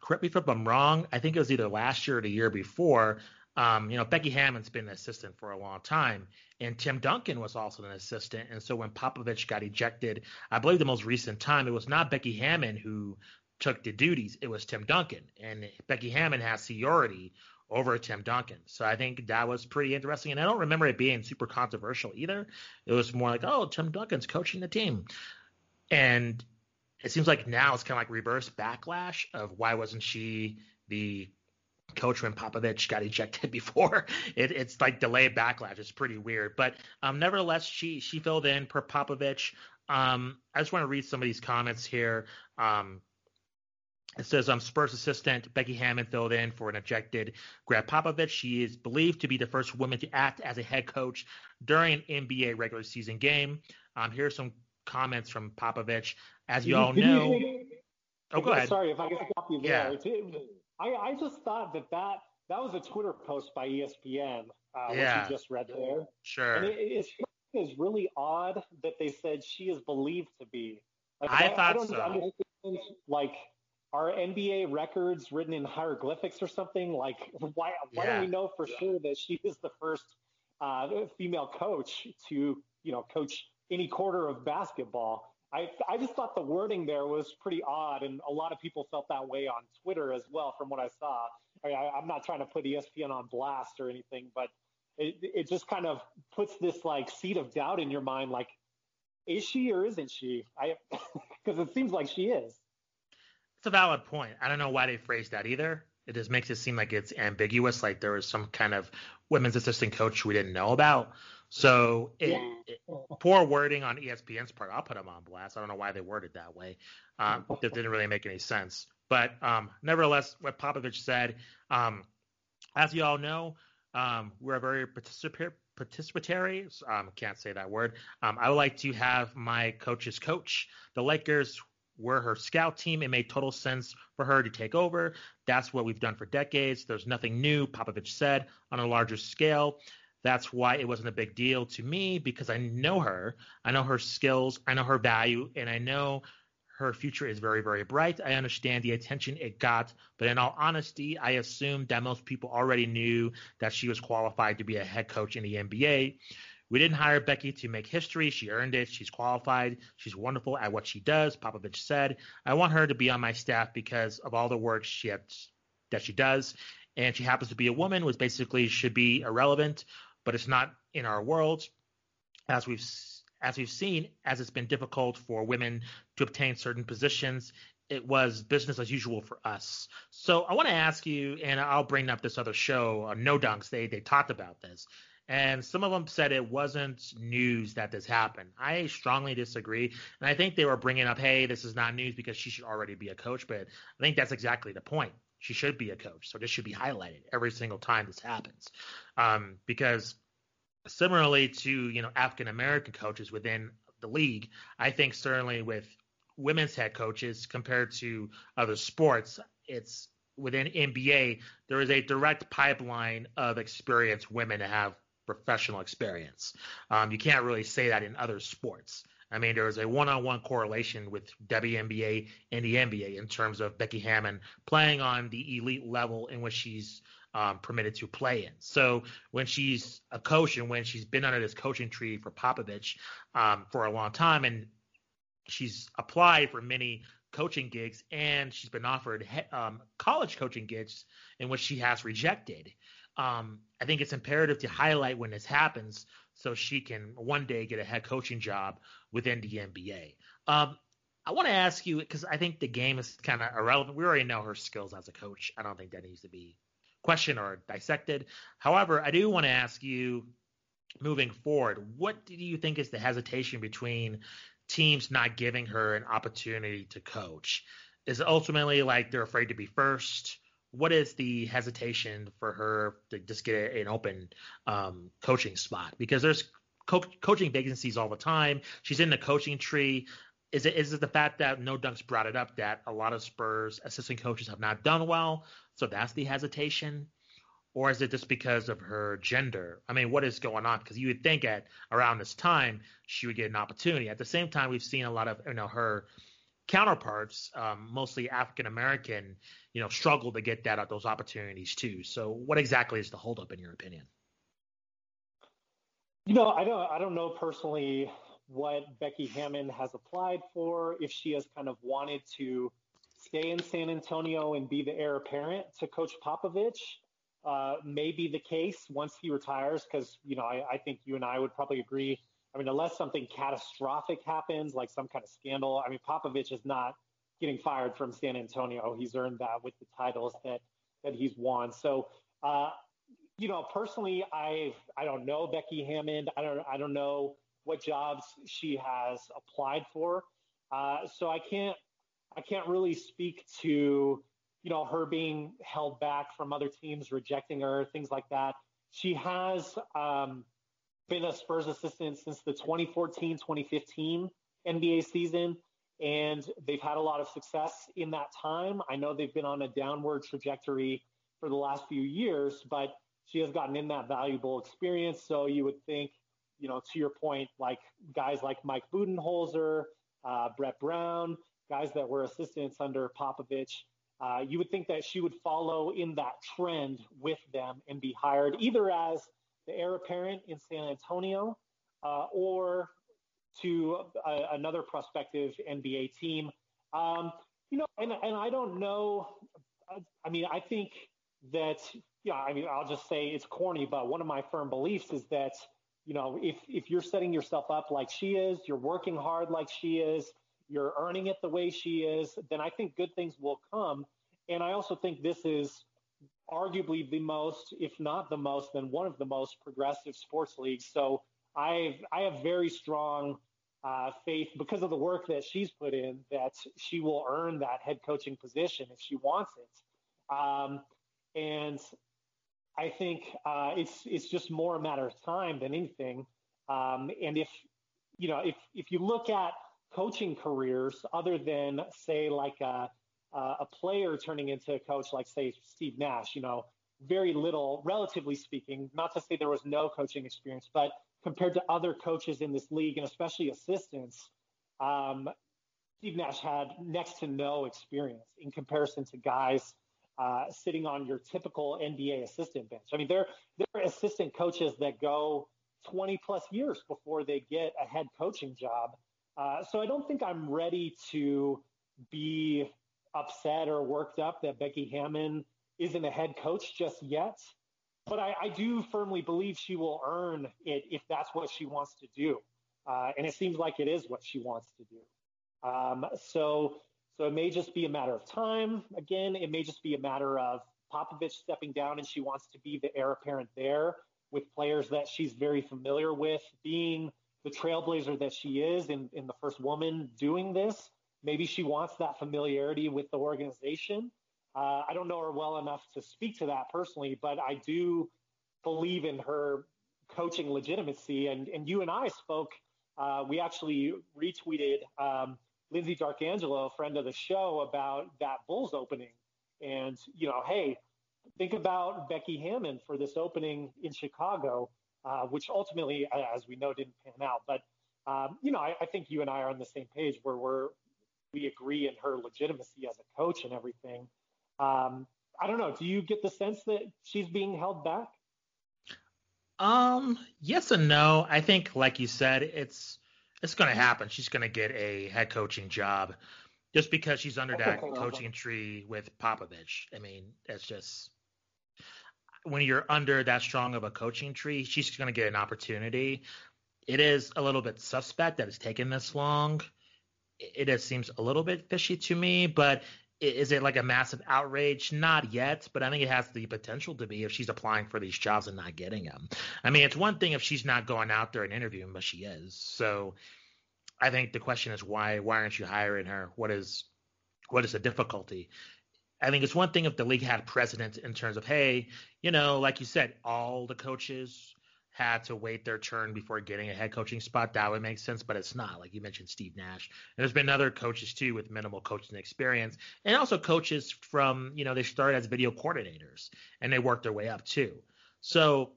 correct me if I'm wrong, I think it was either last year or the year before. Um, you know, Becky Hammon's been an assistant for a long time, and Tim Duncan was also an assistant. And so when Popovich got ejected, I believe the most recent time, it was not Becky Hammon who took the duties, it was Tim Duncan. And Becky Hammon has seniority over Tim Duncan. So I think that was pretty interesting. And I don't remember it being super controversial either. It was more like, oh, Tim Duncan's coaching the team. And it seems like now it's kind of like reverse backlash of why wasn't she the coach when Popovich got ejected (laughs) before. It, it's like delayed backlash. It's pretty weird. But um, nevertheless, she she filled in per Popovich. Um, I just want to read some of these comments here. Um, it says um, Spurs assistant Becky Hammon filled in for an ejected Gregg Popovich. She is believed to be the first woman to act as a head coach during an NBA regular season game. Um, here are some comments from Popovich. As you all know, oh, go ahead. Sorry if I can stop you there. Yeah. I, I just thought that, that that was a Twitter post by ESPN, uh, yeah. which you just read there. Sure. And it, it's, it's really odd that they said she is believed to be. Like, I, I thought I so. Like are NBA records written in hieroglyphics or something? Like, why, why yeah. don't we know for yeah. sure that she is the first uh, female coach to, you know, coach any quarter of basketball? I, I just thought the wording there was pretty odd, and a lot of people felt that way on Twitter as well, from what I saw. I, I'm not trying to put ESPN on blast or anything, but it, it just kind of puts this like seed of doubt in your mind, like, is she or isn't she? I (laughs) because it seems like she is. It's a valid point. I don't know why they phrased that either. It just makes it seem like it's ambiguous, like there was some kind of women's assistant coach we didn't know about. So it, yeah. it, poor wording on ESPN's part. I'll put them on blast. I don't know why they worded that way. Um, that didn't really make any sense. But um, nevertheless, what Popovich said, um, as you all know, um, we're very participatory. Um, can't say that word. Um, I would like to have my coach's coach. The Lakers we're her scout team. It made total sense for her to take over. That's what we've done for decades. There's nothing new, Popovich said, on a larger scale. That's why it wasn't a big deal to me because I know her. I know her skills. I know her value. And I know her future is very, very bright. I understand the attention it got, but in all honesty, I assumed that most people already knew that she was qualified to be a head coach in the NBA. We didn't hire Becky to make history. She earned it. She's qualified. She's wonderful at what she does. Popovich said, I want her to be on my staff because of all the work she has, that she does. And she happens to be a woman, which basically should be irrelevant, but it's not in our world. As we've as we've seen, as it's been difficult for women to obtain certain positions, it was business as usual for us. So I want to ask you, and I'll bring up this other show, uh, No Dunks. They they talked about this, and some of them said it wasn't news that this happened. I strongly disagree, and I think they were bringing up, hey, this is not news because she should already be a coach. But I think that's exactly the point. She should be a coach, so this should be highlighted every single time this happens, um, because similarly to you know African American coaches within the league, I think certainly with women's head coaches compared to other sports, it's within NBA there is a direct pipeline of experience women to have professional experience. Um, you can't really say that in other sports. I mean, there is a one-on-one correlation with WNBA and the NBA in terms of Becky Hammon playing on the elite level in which she's um, permitted to play in. So when she's a coach and when she's been under this coaching tree for Popovich um, for a long time, and she's applied for many coaching gigs and she's been offered um, college coaching gigs in which she has rejected. Um, I think it's imperative to highlight when this happens so she can one day get a head coaching job within the NBA. Um, I want to ask you because I think the game is kind of irrelevant. We already know her skills as a coach. I don't think that needs to be questioned or dissected. However, I do want to ask you moving forward, what do you think is the hesitation between teams not giving her an opportunity to coach? Is it ultimately like they're afraid to be first? What is the hesitation for her to just get an open um, coaching spot? Because there's co- coaching vacancies all the time. She's in the coaching tree. Is it is it the fact that No Dunks brought it up that a lot of Spurs assistant coaches have not done well, so that's the hesitation, or is it just because of her gender? I mean, what is going on? Because you would think at around this time she would get an opportunity. At the same time, we've seen a lot of you know her counterparts, um, mostly African American, you know, struggle to get that at those opportunities too. So, what exactly is the holdup in your opinion? You know, I don't I don't know personally what Becky Hammon has applied for, if she has kind of wanted to stay in San Antonio and be the heir apparent to Coach Popovich. Uh, may be the case once he retires, because you know I, I think you and I would probably agree. I mean, unless something catastrophic happens, like some kind of scandal, I mean, Popovich is not getting fired from San Antonio. He's earned that with the titles that that he's won. So, uh, you know, personally, I I don't know Becky Hammon. I don't I don't know what jobs she has applied for. Uh, so I can't I can't really speak to you know her being held back from other teams rejecting her, things like that. She has um, been a Spurs assistant since the 2014-2015 NBA season, and they've had a lot of success in that time. I know they've been on a downward trajectory for the last few years, but she has gotten in that valuable experience. So you would think you know, to your point, like guys like Mike Budenholzer, uh, Brett Brown, guys that were assistants under Popovich, uh, you would think that she would follow in that trend with them and be hired either as the heir apparent in San Antonio uh, or to a, another prospective NBA team. Um, you know, and, and I don't know. I mean, I think that, yeah, I mean, I'll just say it's corny, but one of my firm beliefs is that you know, if if you're setting yourself up like she is, you're working hard like she is, you're earning it the way she is, then I think good things will come. And I also think this is arguably the most, if not the most, then one of the most progressive sports leagues. So I I have very strong uh, faith because of the work that she's put in that she will earn that head coaching position if she wants it. Um, and I think uh, it's it's just more a matter of time than anything. Um, and if you know if if you look at coaching careers other than say like a, a player turning into a coach, like say Steve Nash, you know, very little, relatively speaking, not to say there was no coaching experience, but compared to other coaches in this league and especially assistants, um, Steve Nash had next to no experience in comparison to guys uh, sitting on your typical NBA assistant bench. I mean, there there are assistant coaches that go 20 plus years before they get a head coaching job. Uh, so I don't think I'm ready to be upset or worked up that Becky Hammon isn't a head coach just yet. But I, I do firmly believe she will earn it if that's what she wants to do. Uh, and it seems like it is what she wants to do. Um, so, so it may just be a matter of time. Again, it may just be a matter of Popovich stepping down and she wants to be the heir apparent there with players that she's very familiar with, being the trailblazer that she is in, in the first woman doing this. Maybe she wants that familiarity with the organization. Uh, I don't know her well enough to speak to that personally, but I do believe in her coaching legitimacy. And, and you and I spoke, uh, we actually retweeted um, Lindsay Darkangelo, a friend of the show, about that Bulls opening. And, you know, hey, think about Becky Hammon for this opening in Chicago, uh, which ultimately, as we know, didn't pan out. But, um, you know, I, I think you and I are on the same page where we're, we agree in her legitimacy as a coach and everything. Um, I don't know. Do you get the sense that she's being held back? Um, yes and no. I think, like you said, it's it's going to happen. She's going to get a head coaching job just because she's under that coaching tree with Popovich. I mean, it's just when you're under that strong of a coaching tree, she's going to get an opportunity. It is a little bit suspect that it's taken this long. It, it seems a little bit fishy to me, but is it like a massive outrage? Not yet, but I think it has the potential to be if she's applying for these jobs and not getting them. I mean, it's one thing if she's not going out there and interviewing, but she is. So I think the question is why why aren't you hiring her? What is what is the difficulty? I think it's one thing if the league had precedent in terms of, hey, you know, like you said, all the coaches had to wait their turn before getting a head coaching spot, that would make sense, but it's not. Like you mentioned, Steve Nash. And there's been other coaches too with minimal coaching experience, and also coaches from, you know, they started as video coordinators and they worked their way up too. So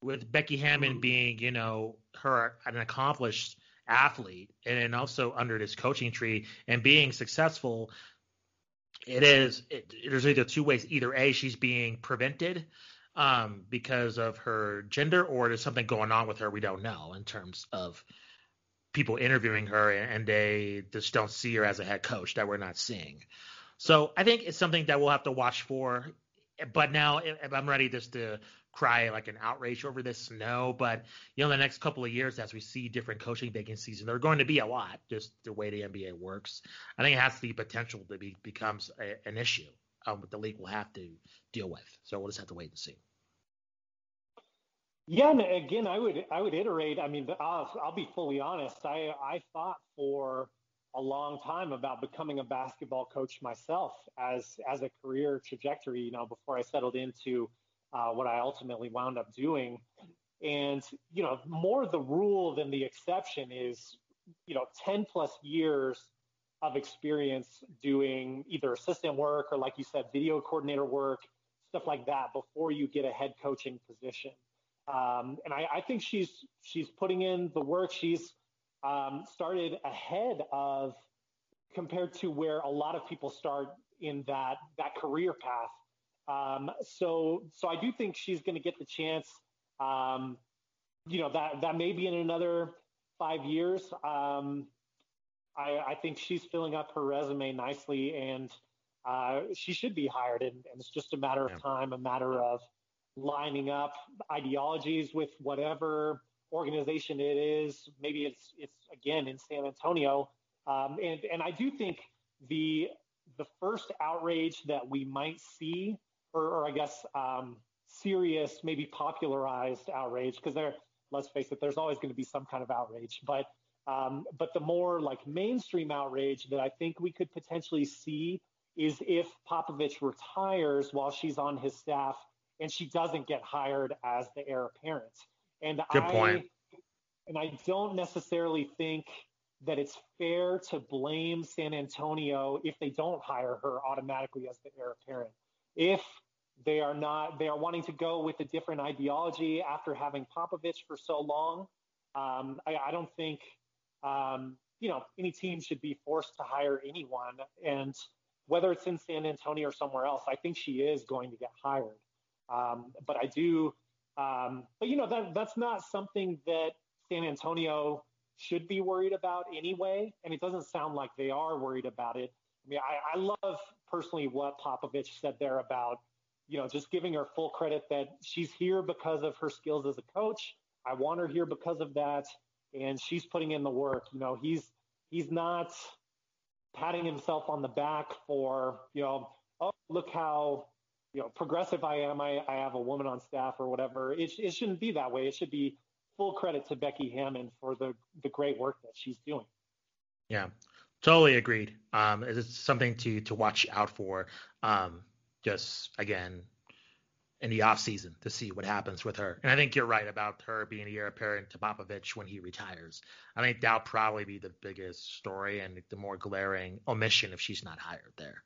with Becky Hammon mm-hmm. being, you know, her an accomplished athlete and also under this coaching tree and being successful, it is it, there's either two ways. Either a she's being prevented um, because of her gender, or there's something going on with her we don't know in terms of people interviewing her and they just don't see her as a head coach that we're not seeing. So I think it's something that we'll have to watch for. But now, I'm ready just to cry like an outrage over this, no. But you know, the next couple of years, as we see different coaching vacancies, and there are going to be a lot, just the way the NBA works. I think it has the potential to be becomes a, an issue um, the league will have to deal with. So we'll just have to wait and see. Yeah, and again, I would I would iterate. I mean, I'll, I'll be fully honest. I I thought for a long time about becoming a basketball coach myself as as a career trajectory. You know, before I settled into uh, what I ultimately wound up doing. And you know, more the rule than the exception is you know 10 plus years of experience doing either assistant work or, like you said, video coordinator work, stuff like that before you get a head coaching position. Um, and I, I, think she's she's putting in the work. She's um, started ahead of compared to where a lot of people start in that that career path. Um, so so I do think she's going to get the chance. Um, you know that that may be in another five years. Um, I, I think she's filling up her resume nicely, and uh, she should be hired. And, and, it's just a matter of time, a matter of lining up ideologies with whatever organization it is. Maybe it's it's again in San Antonio, um, and and I do think the the first outrage that we might see, or, or I guess um, serious, maybe popularized outrage, because there, let's face it, there's always going to be some kind of outrage, but um, but the more like mainstream outrage that I think we could potentially see is if Popovich retires while she's on his staff and she doesn't get hired as the heir apparent. And Good I, point. And I don't necessarily think that it's fair to blame San Antonio if they don't hire her automatically as the heir apparent. If they are not, they are wanting to go with a different ideology after having Popovich for so long. Um, I, I, don't think, um, you know, any team should be forced to hire anyone. And whether it's in San Antonio or somewhere else, I think she is going to get hired. Um, but I do, um, but you know, that that's not something that San Antonio should be worried about anyway. And it doesn't sound like they are worried about it. I mean, I, I love personally what Popovich said there about, you know, just giving her full credit that she's here because of her skills as a coach. I want her here because of that. And she's putting in the work. You know, he's he's not patting himself on the back for, you know, oh, look how, you know, progressive I am. I, I have a woman on staff or whatever. It, it shouldn't be that way. It should be full credit to Becky Hammon for the the great work that she's doing. Yeah, totally agreed. Um, it's something to to watch out for. Um, just again in the off season to see what happens with her. And I think you're right about her being a heir apparent to Popovich when he retires. I think that'll probably be the biggest story and the more glaring omission if she's not hired there.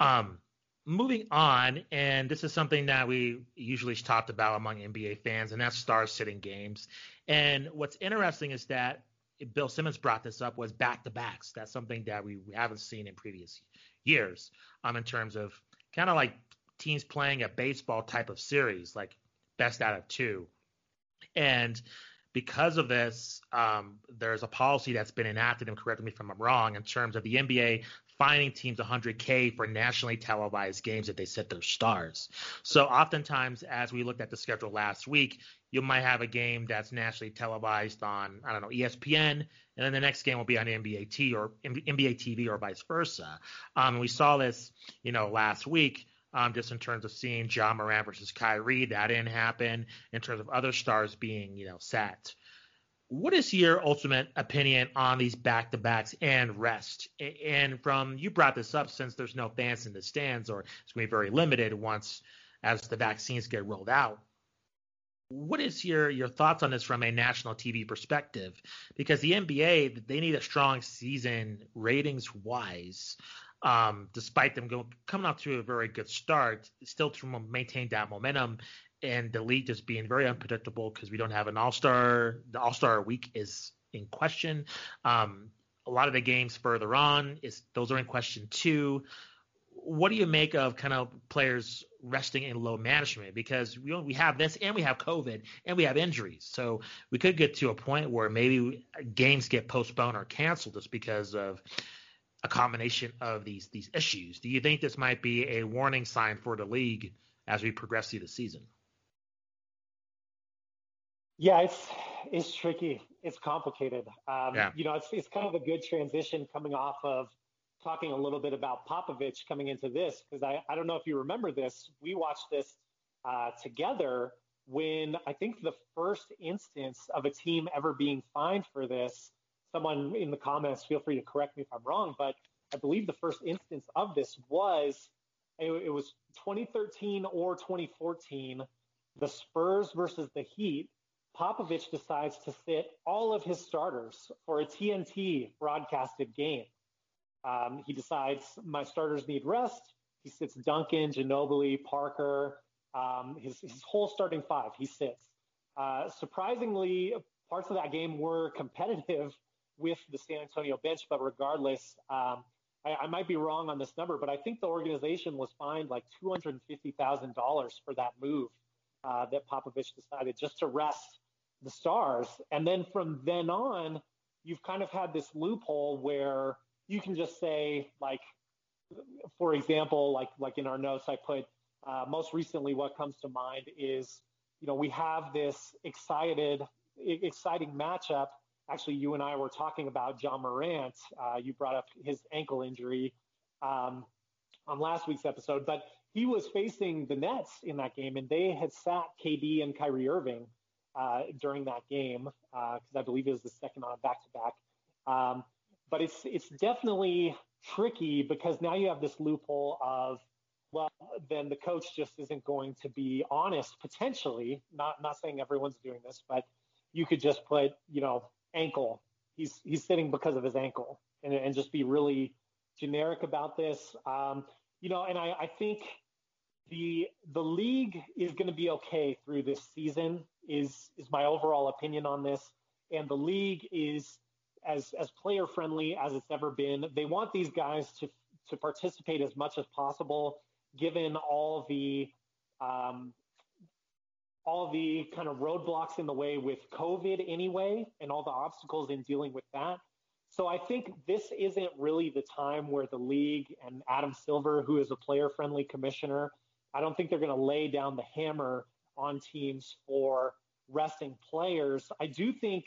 Um, moving on, and this is something that we usually talked about among NBA fans, and that's star sitting games. And what's interesting is that Bill Simmons brought this up was back to backs. That's something that we, we haven't seen in previous years, um, in terms of kind of like teams playing a baseball type of series, like best out of two. And because of this, um, there's a policy that's been enacted, and correct me if I'm wrong, in terms of the NBA fining teams 100K for nationally televised games if they set their stars. So oftentimes, as we looked at the schedule last week, you might have a game that's nationally televised on, I don't know, ESPN, and then the next game will be on NBA T or NBA TV or vice versa. Um, we saw this, you know, last week. Um, just in terms of seeing Ja Morant versus Kyrie, that didn't happen. In terms of other stars being, you know, set what is your ultimate opinion on these back to backs and rest? And from you brought this up since there's no fans in the stands or it's going to be very limited once as the vaccines get rolled out. What is your your thoughts on this from a national TV perspective? Because the NBA they need a strong season ratings wise, um, despite them going coming off to a very good start, still to maintain that momentum and the league just being very unpredictable because we don't have an all star. The all star week is in question. Um, a lot of the games further on is those are in question too. What do you make of kind of players resting in low management? Because we we have this and we have COVID and we have injuries, so we could get to a point where maybe games get postponed or canceled just because of a combination of these these issues. Do you think this might be a warning sign for the league as we progress through the season? Yeah, it's it's tricky. It's complicated. Um, yeah. You know, it's it's kind of a good transition coming off of talking a little bit about Popovich coming into this because I I don't know if you remember this. We watched this uh, together when I think the first instance of a team ever being fined for this. Someone in the comments, feel free to correct me if I'm wrong, but I believe the first instance of this was it, was 2013 or 2014, the Spurs versus the Heat Popovich decides to sit all of his starters for a TNT broadcasted game. Um, he decides my starters need rest. He sits Duncan, Ginobili, Parker, um, his, his whole starting five. He sits. Uh, surprisingly, parts of that game were competitive with the San Antonio bench, but regardless, um, I, I, might be wrong on this number, but I think the organization was fined like $250,000 for that move uh, that Popovich decided just to rest the stars. And then from then on, you've kind of had this loophole where you can just say, like, for example, like like in our notes, I put uh, most recently what comes to mind is, you know, we have this excited, exciting matchup. Actually, you and I were talking about Ja Morant. Uh, you brought up his ankle injury um, on last week's episode, but he was facing the Nets in that game, and they had sat KD and Kyrie Irving uh, during that game because uh, I believe it was the second on a back-to-back. Um, but it's it's definitely tricky because now you have this loophole of well, then the coach just isn't going to be honest potentially. Not not saying everyone's doing this, but you could just put you know ankle he's he's sitting because of his ankle, and and just be really generic about this. Um, you know, and I, I think the the league is going to be okay through this season. Is is my overall opinion on this, and the league is as as player friendly as it's ever been. They want these guys to to participate as much as possible, given all the um, all the kind of roadblocks in the way with COVID anyway, and all the obstacles in dealing with that. So I think this isn't really the time where the league and Adam Silver, who is a player friendly commissioner, I don't think they're going to lay down the hammer on teams for resting players. I do think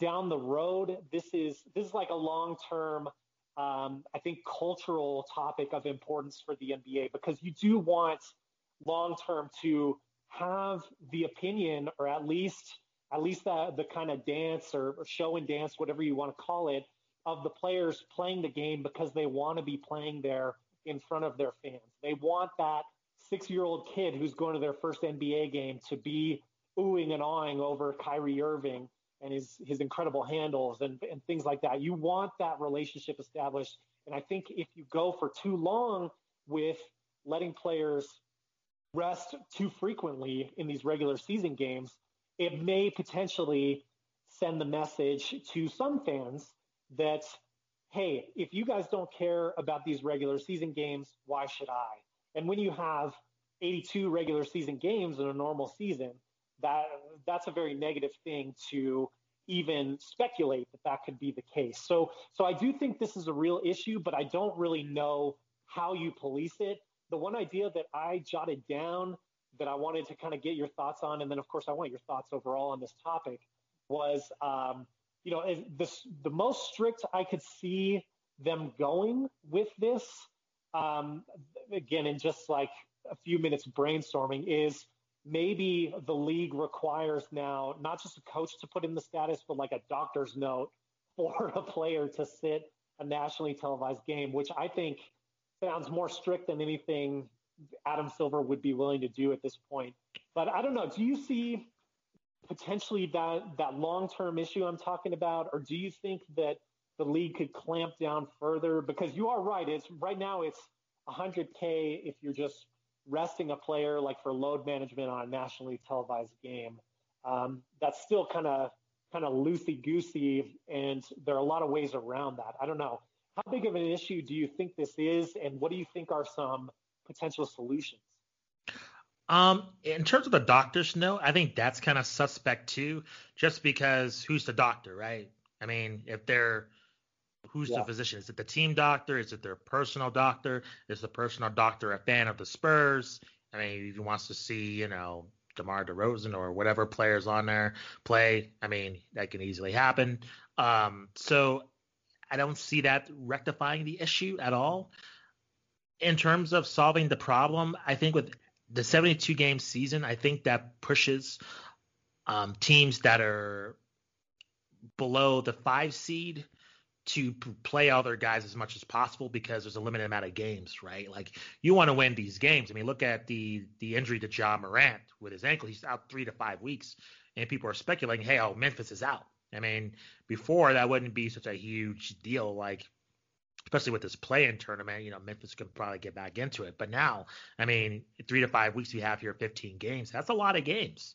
down the road, this is this is like a long term, um, I think, cultural topic of importance for the NBA because you do want long term to have the opinion or at least at least the, the kind of dance or, or show and dance, whatever you want to call it, of the players playing the game because they want to be playing there in front of their fans. They want that six year old kid who's going to their first NBA game to be oohing and awing over Kyrie Irving and his, his incredible handles and, and things like that. You want that relationship established. And I think if you go for too long with letting players rest too frequently in these regular season games, it may potentially send the message to some fans that, hey, if you guys don't care about these regular season games, why should I? And when you have 82 regular season games in a normal season, that that's a very negative thing to even speculate that that could be the case. So so I do think this is a real issue, but I don't really know how you police it. The one idea that I jotted down that I wanted to kind of get your thoughts on, and then of course I want your thoughts overall on this topic, was um, you know this the most strict I could see them going with this. Um, again, in just like a few minutes brainstorming, is maybe the league requires now not just a coach to put in the status, but like a doctor's note (laughs) for a player to sit a nationally televised game, which I think sounds more strict than anything Adam Silver would be willing to do at this point. But I don't know. Do you see potentially that that long term issue I'm talking about, or do you think that the league could clamp down further? Because you are right. It's right now it's 100k if you're just resting a player like for load management on a nationally televised game. Um, that's still kind of kind of loosey goosey, and there are a lot of ways around that. I don't know. How big of an issue do you think this is, and what do you think are some potential solutions? Um, in terms of the doctor's note, I think that's kind of suspect too, just because who's the doctor, right? I mean, if they're who's yeah. the physician? Is it the team doctor? Is it their personal doctor? Is the personal doctor a fan of the Spurs? I mean, if he wants to see, you know, DeMar DeRozan or whatever players on there play, I mean, that can easily happen. Um, so I don't see that rectifying the issue at all. In terms of solving the problem, I think with the 72 game season, I think that pushes um, teams that are below the five seed to play all their guys as much as possible because there's a limited amount of games, right? Like you want to win these games. I mean, look at the the injury to Ja Morant with his ankle. He's out three to five weeks, and people are speculating, hey, oh, Memphis is out. I mean, before that wouldn't be such a huge deal, like especially with this play-in tournament. You know, Memphis could probably get back into it, but now, I mean, three to five weeks we have here, 15 games. That's a lot of games.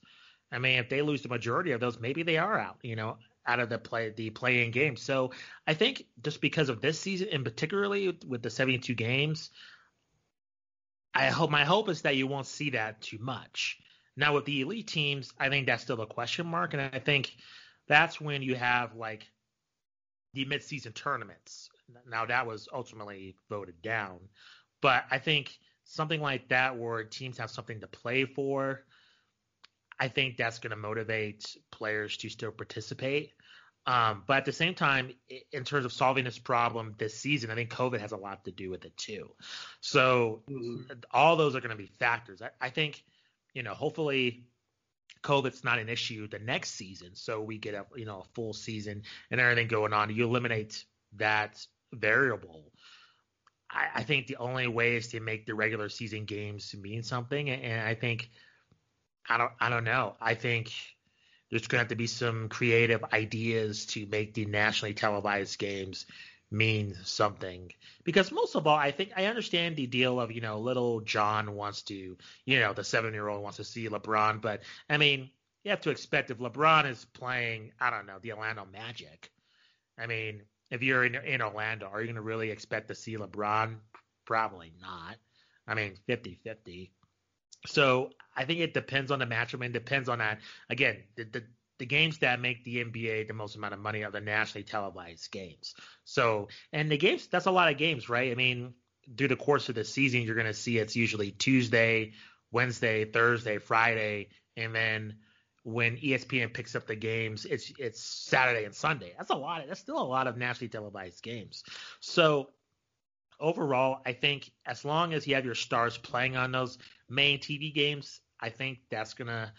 I mean, if they lose the majority of those, maybe they are out. You know, out of the play the play in game. So I think just because of this season and particularly with the 72 games, I hope my hope is that you won't see that too much. Now with the elite teams, I think that's still a question mark, and I think that's when you have like the midseason tournaments. Now that was ultimately voted down, but I think something like that where teams have something to play for I think that's going to motivate players to still participate. Um, but at the same time, in terms of solving this problem this season, I think COVID has a lot to do with it too. So mm-hmm. all those are going to be factors. I, I, think, you know, hopefully COVID's not an issue the next season. So we get a, you know, a full season and everything going on. You eliminate that variable. I, I think the only way is to make the regular season games mean something. And, and I think – I don't I don't know. I think there's going to have to be some creative ideas to make the nationally televised games mean something. Because most of all, I think I understand the deal of, you know, little John wants to, you know, the seven year old wants to see LeBron. But I mean, you have to expect if LeBron is playing, I don't know, the Orlando Magic. I mean, if you're in, in Orlando, are you going to really expect to see LeBron? Probably not. I mean, 50 50. So I think it depends on the matchup and depends on that. Again, the, the, the games that make the NBA the most amount of money are the nationally televised games. So, and the games, that's a lot of games, right? I mean, through the course of the season, you're going to see it's usually Tuesday, Wednesday, Thursday, Friday, and then when ESPN picks up the games, it's it's Saturday and Sunday. That's a lot. Of, that's still a lot of nationally televised games. So overall, I think as long as you have your stars playing on those main TV games, I think that's gonna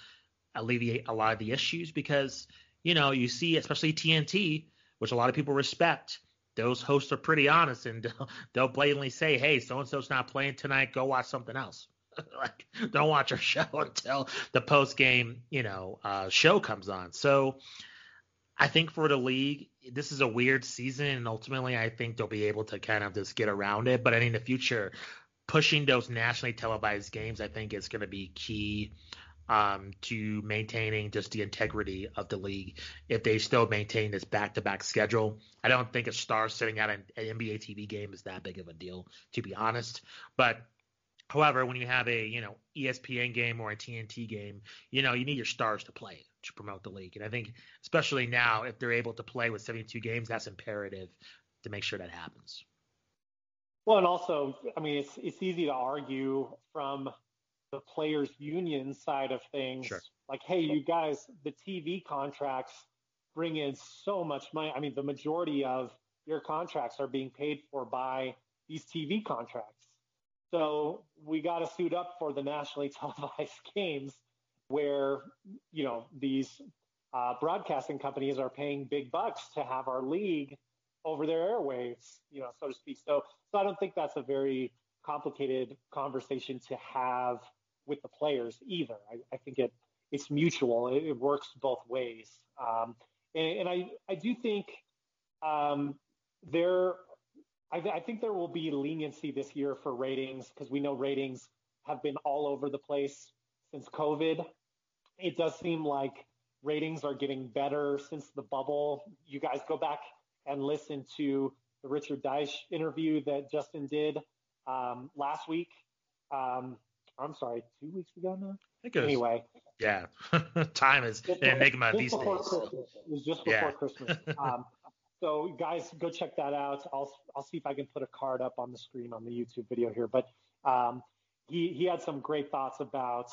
alleviate a lot of the issues because you know you see especially TNT, which a lot of people respect. Those hosts are pretty honest and (laughs) they'll, blatantly say, "Hey, so and so's not playing tonight. Go watch something else." (laughs) like, don't watch our (laughs) show until the post game, you know, uh, show comes on. So, I think for the league, this is a weird season, and ultimately, I think they'll be able to kind of just get around it. But in the future, pushing those nationally televised games, I think, is going to be key um, to maintaining just the integrity of the league if they still maintain this back-to-back schedule. I don't think a star sitting out an, an NBA TV game is that big of a deal, to be honest. But however, when you have a you know ESPN game or a TNT game, you know you need your stars to play to promote the league, and I think especially now if they're able to play with 72 games, that's imperative to make sure that happens. Well, and also, I mean, it's it's easy to argue from the players' union side of things, sure. like, hey, you guys, the TV contracts bring in so much money. I mean, the majority of your contracts are being paid for by these TV contracts. So we got to suit up for the nationally (laughs) televised games where, you know, these uh, broadcasting companies are paying big bucks to have our league over their airwaves, you know, so to speak. So, so I don't think that's a very complicated conversation to have with the players either. I, I think it it's mutual. It, it works both ways. Um, and, and, I I do think um, there I, I think there will be leniency this year for ratings because we know ratings have been all over the place since COVID. It does seem like ratings are getting better since the bubble. You guys go back and listen to the Richard Deitsch interview that Justin did um, last week. Um, I'm sorry, two weeks ago now. anyway, yeah, (laughs) time is an enigma these days. So. It was just before yeah. Christmas. Um, so guys, go check that out. I'll I'll see if I can put a card up on the screen on the YouTube video here. But um, he he had some great thoughts about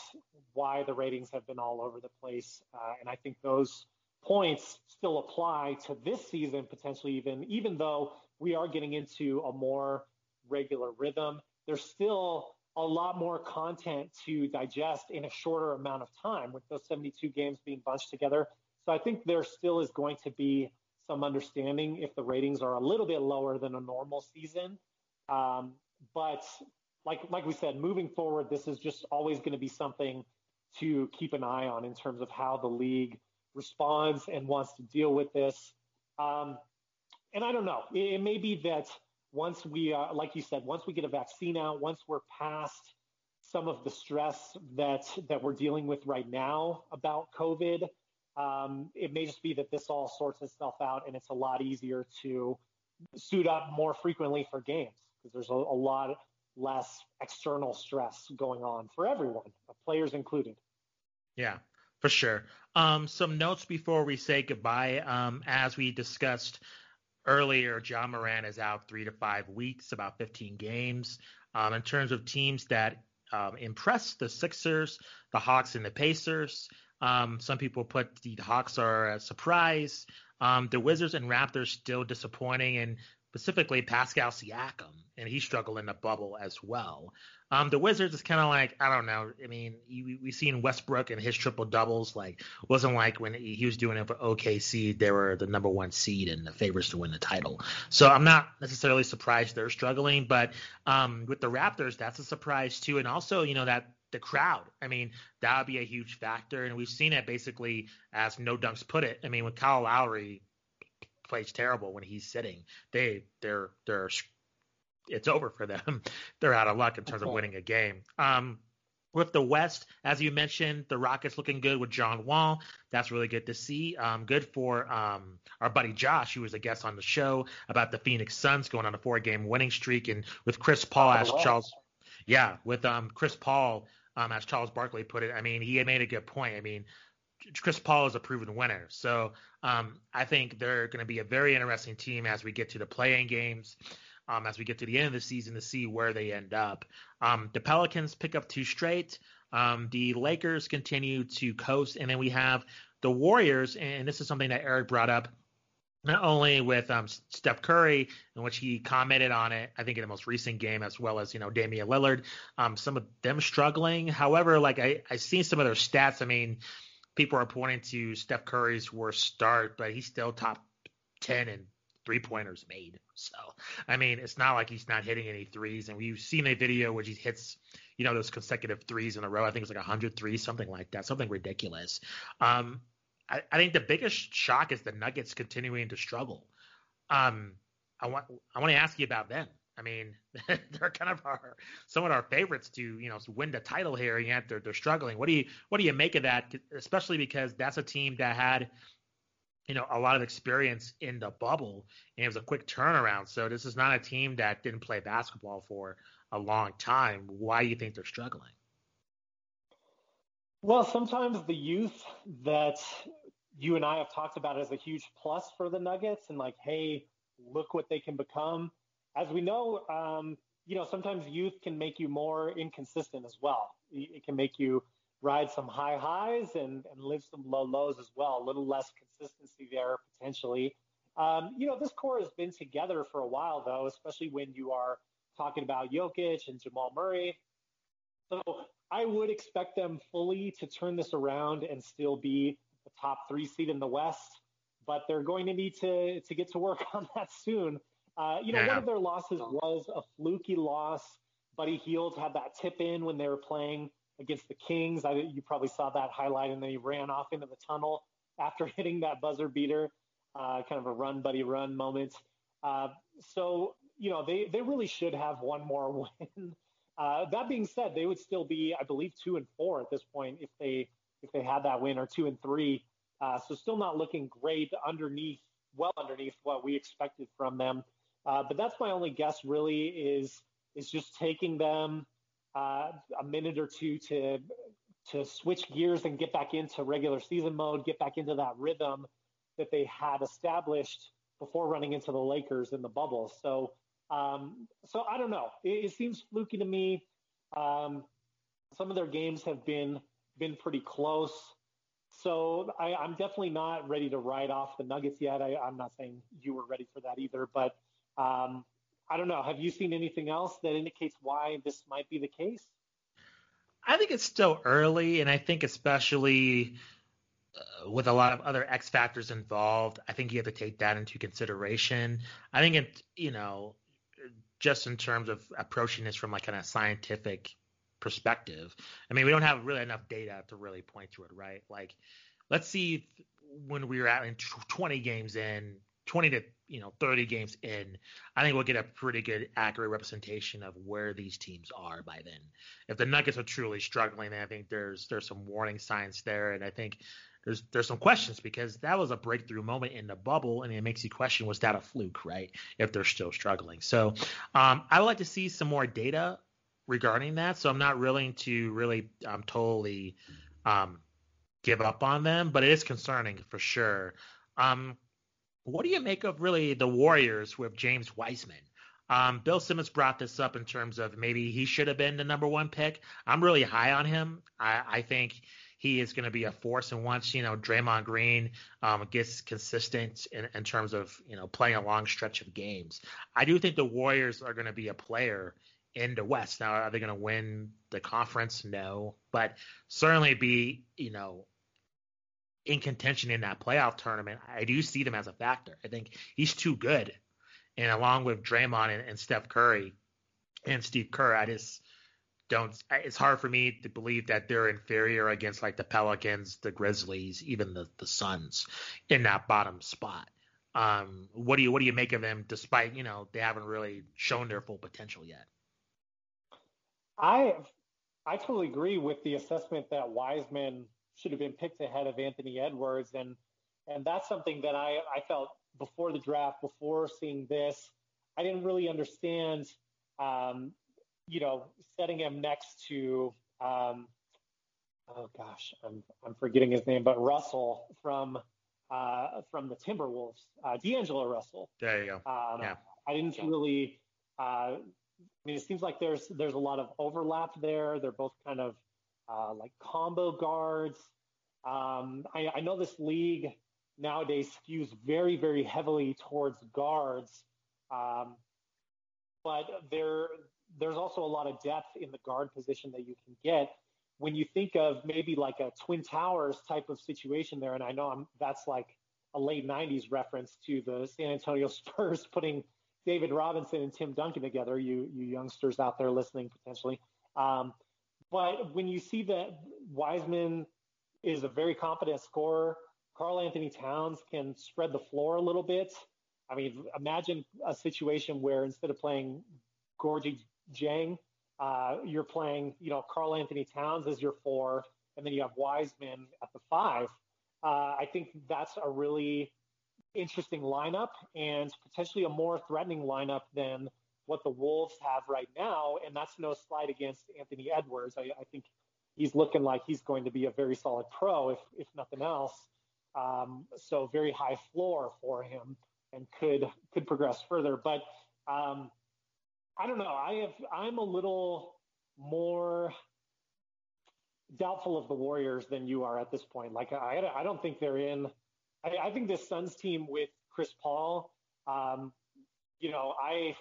why the ratings have been all over the place, uh, and I think those points still apply to this season potentially even even though we are getting into a more regular rhythm. There's still a lot more content to digest in a shorter amount of time with those 72 games being bunched together. So I think there still is going to be some understanding if the ratings are a little bit lower than a normal season. Um, but like like we said, moving forward, this is just always going to be something to keep an eye on in terms of how the league responds and wants to deal with this. Um, and I don't know. It, it may be that once we, uh, like you said, once we get a vaccine out, once we're past some of the stress that that we're dealing with right now about COVID, um, it may just be that this all sorts itself out, and it's a lot easier to suit up more frequently for games because there's a, a lot less external stress going on for everyone, players included. Yeah, for sure. Um, some notes before we say goodbye. Um, as we discussed earlier, Ja Morant is out three to five weeks, about 15 games. Um, in terms of teams that um, impressed, the Sixers, the Hawks, and the Pacers. Um, some people put the Hawks are a surprise. Um, the Wizards and Raptors still disappointing, and specifically Pascal Siakam, and he struggled in the bubble as well. Um, the Wizards is kind of like I don't know. I mean, we we seen Westbrook and his triple doubles. Like wasn't like when he was doing it for OKC, they were the number one seed and the favorites to win the title. So I'm not necessarily surprised they're struggling, but um, with the Raptors, that's a surprise too. And also, you know that the crowd. I mean, that would be a huge factor, and we've seen it basically as No Dunks put it. I mean, with Kyle Lowry plays terrible when he's sitting, they they're they're it's over for them. (laughs) they're out of luck in terms okay. of winning a game. Um, with the West, as you mentioned, the Rockets looking good with John Wall. That's really good to see. Um, good for um, our buddy Josh, who was a guest on the show about the Phoenix Suns going on a four-game winning streak, and with Chris Paul as Charles, yeah, with um, Chris Paul um, as Charles Barkley put it. I mean, he made a good point. I mean, Chris Paul is a proven winner, so um, I think they're going to be a very interesting team as we get to the playing games um, as we get to the end of the season to see where they end up. Um, the Pelicans pick up two straight. Um, the Lakers continue to coast, and then we have the Warriors, and this is something that Eric brought up. Not only with um, Steph Curry, in which he commented on it, I think in the most recent game, as well as you know Damian Lillard, um, some of them struggling. However, like I I seen some of their stats. I mean, people are pointing to Steph Curry's worst start, but he's still top ten in three pointers made. So, I mean, it's not like he's not hitting any threes. And we've seen a video where he hits, you know, those consecutive threes in a row. I think it's like 100 threes, something like that, something ridiculous. Um, I, I think the biggest shock is the Nuggets continuing to struggle. Um, I want I want to ask you about them. I mean, (laughs) they're kind of our some of our favorites to you know win the title here, and yet they're they're struggling. What do you what do you make of that? Especially because that's a team that had you know, a lot of experience in the bubble, and it was a quick turnaround. So this is not a team that didn't play basketball for a long time. Why do you think they're struggling? Well, sometimes the youth that you and I have talked about as a huge plus for the Nuggets, and like, hey, look what they can become. As we know, um, you know, sometimes youth can make you more inconsistent as well. It can make you ride some high highs and, and live some low lows as well. A little less consistency there potentially. Um, you know, this core has been together for a while though, especially when you are talking about Jokic and Jamal Murray. So I would expect them fully to turn this around and still be the top three seed in the West, but they're going to need to to get to work (laughs) on that soon. Uh, you know, yeah. one of their losses was a fluky loss. Buddy Hield had that tip in when they were playing against the Kings. I, you probably saw that highlight, and then he ran off into the tunnel after (laughs) hitting that buzzer beater, uh, kind of a run, buddy, run moment. Uh, so, you know, they, they really should have one more (laughs) win. Uh, that being said, they would still be, I believe, two and four at this point if they if they had that win, or two and three. Uh, so still not looking great underneath, well underneath what we expected from them. Uh, but that's my only guess, really, is is just taking them uh, a minute or two to to switch gears and get back into regular season mode, get back into that rhythm that they had established before running into the Lakers in the bubble. So, um, so I don't know. It, it seems fluky to me. Um, some of their games have been been pretty close. So I, am definitely not ready to write off the Nuggets yet. I, am not saying you were ready for that either, but um, I don't know. Have you seen anything else that indicates why this might be the case? I think it's still early, and I think especially uh, with a lot of other X factors involved, I think you have to take that into consideration. I think it, you know, just in terms of approaching this from like kind of scientific perspective. I mean, we don't have really enough data to really point to it, right? Like, let's see when we were at in 20 games in, 20 to you know 30 games in, I think we'll get a pretty good accurate representation of where these teams are by then. If the Nuggets are truly struggling, I think there's there's some warning signs there, and I think there's there's some questions because that was a breakthrough moment in the bubble, and it makes you question was that a fluke, right? If they're still struggling, so um, I would like to see some more data regarding that. So I'm not willing to really um, totally um, give up on them, but it is concerning for sure. Um, what do you make of really the Warriors with James Wiseman? Um, Bill Simmons brought this up in terms of maybe he should have been the number one pick. I'm really high on him. I, I think he is going to be a force. And once you know Draymond Green um, gets consistent in, in, terms of you know playing a long stretch of games, I do think the Warriors are going to be a player in the West. Now, are they going to win the conference? No, but certainly be you know in contention in that playoff tournament, I do see them as a factor. I think he's too good. And along with Draymond and, and Steph Curry and Steve Kerr, I just don't. It's hard for me to believe that they're inferior against like the Pelicans, the Grizzlies, even the the Suns in that bottom spot. Um, what do you what do you make of them, despite you know they haven't really shown their full potential yet? I I totally agree with the assessment that Wiseman should have been picked ahead of Anthony Edwards, and and that's something that I I felt before the draft, before seeing this, I didn't really understand. Um, you know, setting him next to um, oh gosh, I'm I'm forgetting his name, but Russell from uh, from the Timberwolves, uh, D'Angelo Russell. There you go. Um, yeah. I didn't really. Uh, I mean, it seems like there's there's a lot of overlap there. They're both kind of uh, like combo guards. Um, I, I know this league nowadays skews very very heavily towards guards, um, but there there's also a lot of depth in the guard position that you can get when you think of maybe like a Twin Towers type of situation there, and I know I'm, that's like a late 90s reference to the San Antonio (laughs) Spurs putting David Robinson and Tim Duncan together, you, you youngsters out there listening potentially. Um, but when you see that Wiseman is a very competent scorer, Karl-Anthony Towns can spread the floor a little bit. I mean, imagine a situation where instead of playing Gorgui Dieng, uh, you're playing, you know, Karl-Anthony Towns as your four, and then you have Wiseman at the five. Uh, I think that's a really interesting lineup and potentially a more threatening lineup than what the Wolves have right now. And that's no slight against Anthony Edwards. I, I think he's looking like he's going to be a very solid pro, if if nothing else. Um, so very high floor for him and could could progress further. But um, I don't know. I have I'm a little more doubtful of the Warriors than you are at this point. Like I I don't think they're in. I, I think this Suns team with Chris Paul. Um, you know, I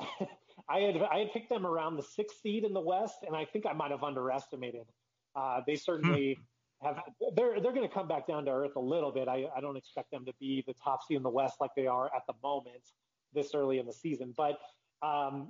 (laughs) I had I had picked them around the sixth seed in the West, and I think I might have underestimated. Uh, they certainly hmm. have. They're they're going to come back down to earth a little bit. I, I don't expect them to be the top seed in the West like they are at the moment this early in the season, but um,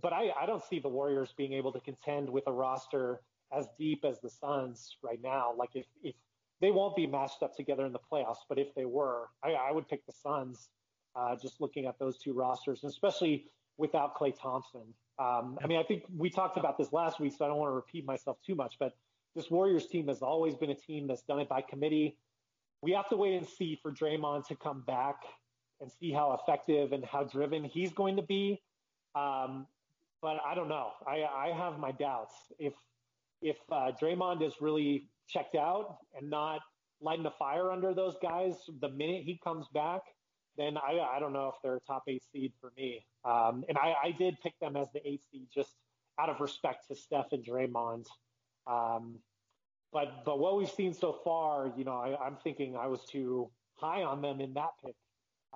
but I, I don't see the Warriors being able to contend with a roster as deep as the Suns right now. Like if, if they won't be matched up together in the playoffs, but if they were, I, I would pick the Suns. Uh, just looking at those two rosters, especially without Klay Thompson. Um, I mean, I think we talked about this last week, so I don't want to repeat myself too much. But this Warriors team has always been a team that's done it by committee. We have to wait and see for Draymond to come back and see how effective and how driven he's going to be. Um, but I don't know. I, I have my doubts. If if uh, Draymond is really checked out and not lighting a fire under those guys the minute he comes back, then I, I don't know if they're a top eight seed for me. Um, and I, I did pick them as the eight seed just out of respect to Steph and Draymond. Um, but but what we've seen so far, you know, I, am thinking I was too high on them in that pick.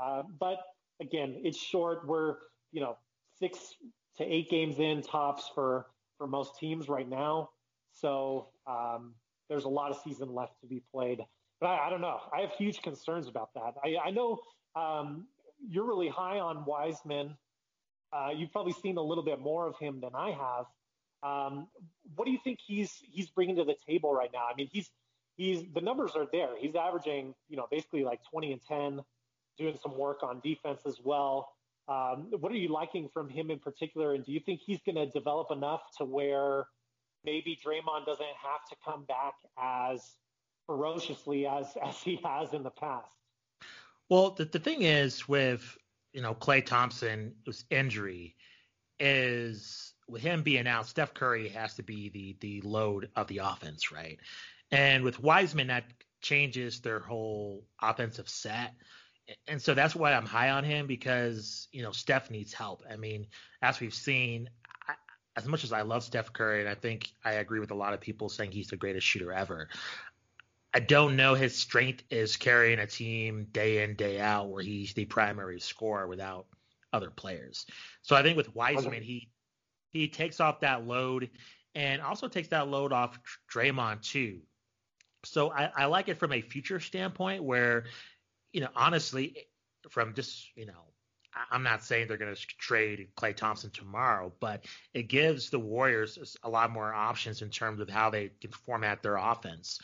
Uh, but again, it's short. We're you know six to eight games in tops for for most teams right now. So um, there's a lot of season left to be played. But I, I don't know. I have huge concerns about that. I, I know um, you're really high on Wiseman. Uh, you've probably seen a little bit more of him than I have. Um, what do you think he's he's bringing to the table right now? I mean, he's he's the numbers are there. He's averaging, you know, basically like 20 and 10, doing some work on defense as well. Um, what are you liking from him in particular? And do you think he's going to develop enough to where maybe Draymond doesn't have to come back as ferociously as, as he has in the past? Well, the, the thing is with, you know, Klay Thompson's injury is with him being out, Steph Curry has to be the the load of the offense, right? And with Wiseman, that changes their whole offensive set and so that's why I'm high on him because you know Steph needs help. I mean, as we've seen, I, as much as I love Steph Curry, and I think I agree with a lot of people saying he's the greatest shooter ever. I don't know his strength is carrying a team day in day out where he's the primary scorer without other players. So I think with Wiseman, he he takes off that load and also takes that load off Draymond too. So I, I like it from a future standpoint where you know, honestly, from just, you know, I'm not saying they're going to trade Klay Thompson tomorrow, but it gives the Warriors a lot more options in terms of how they can format their offense.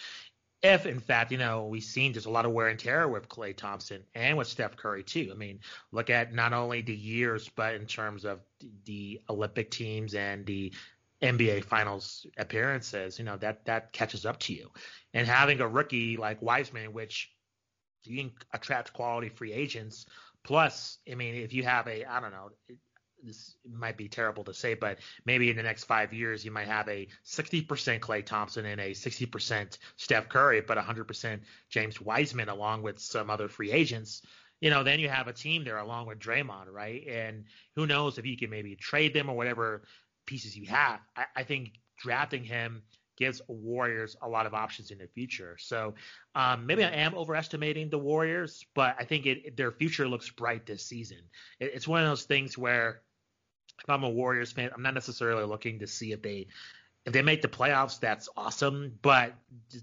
If, in fact, you know, we've seen just a lot of wear and tear with Klay Thompson and with Steph Curry, too. I mean, look at not only the years, but in terms of the Olympic teams and the NBA Finals appearances, you know, that, that catches up to you. And having a rookie like Wiseman, which you can attract quality free agents Plus, I mean, if you have a, I don't know, this might be terrible to say, but maybe in the next five years you might have a 60% Klay Thompson and a 60% Steph Curry, but 100% James Wiseman along with some other free agents. You know, then you have a team there along with Draymond, right? And who knows if you can maybe trade them or whatever pieces you have. I, I think drafting him gives Warriors a lot of options in the future. So um, maybe I am overestimating the Warriors, but I think it, their future looks bright this season. It, it's one of those things where if I'm a Warriors fan, I'm not necessarily looking to see if they if they make the playoffs, that's awesome. But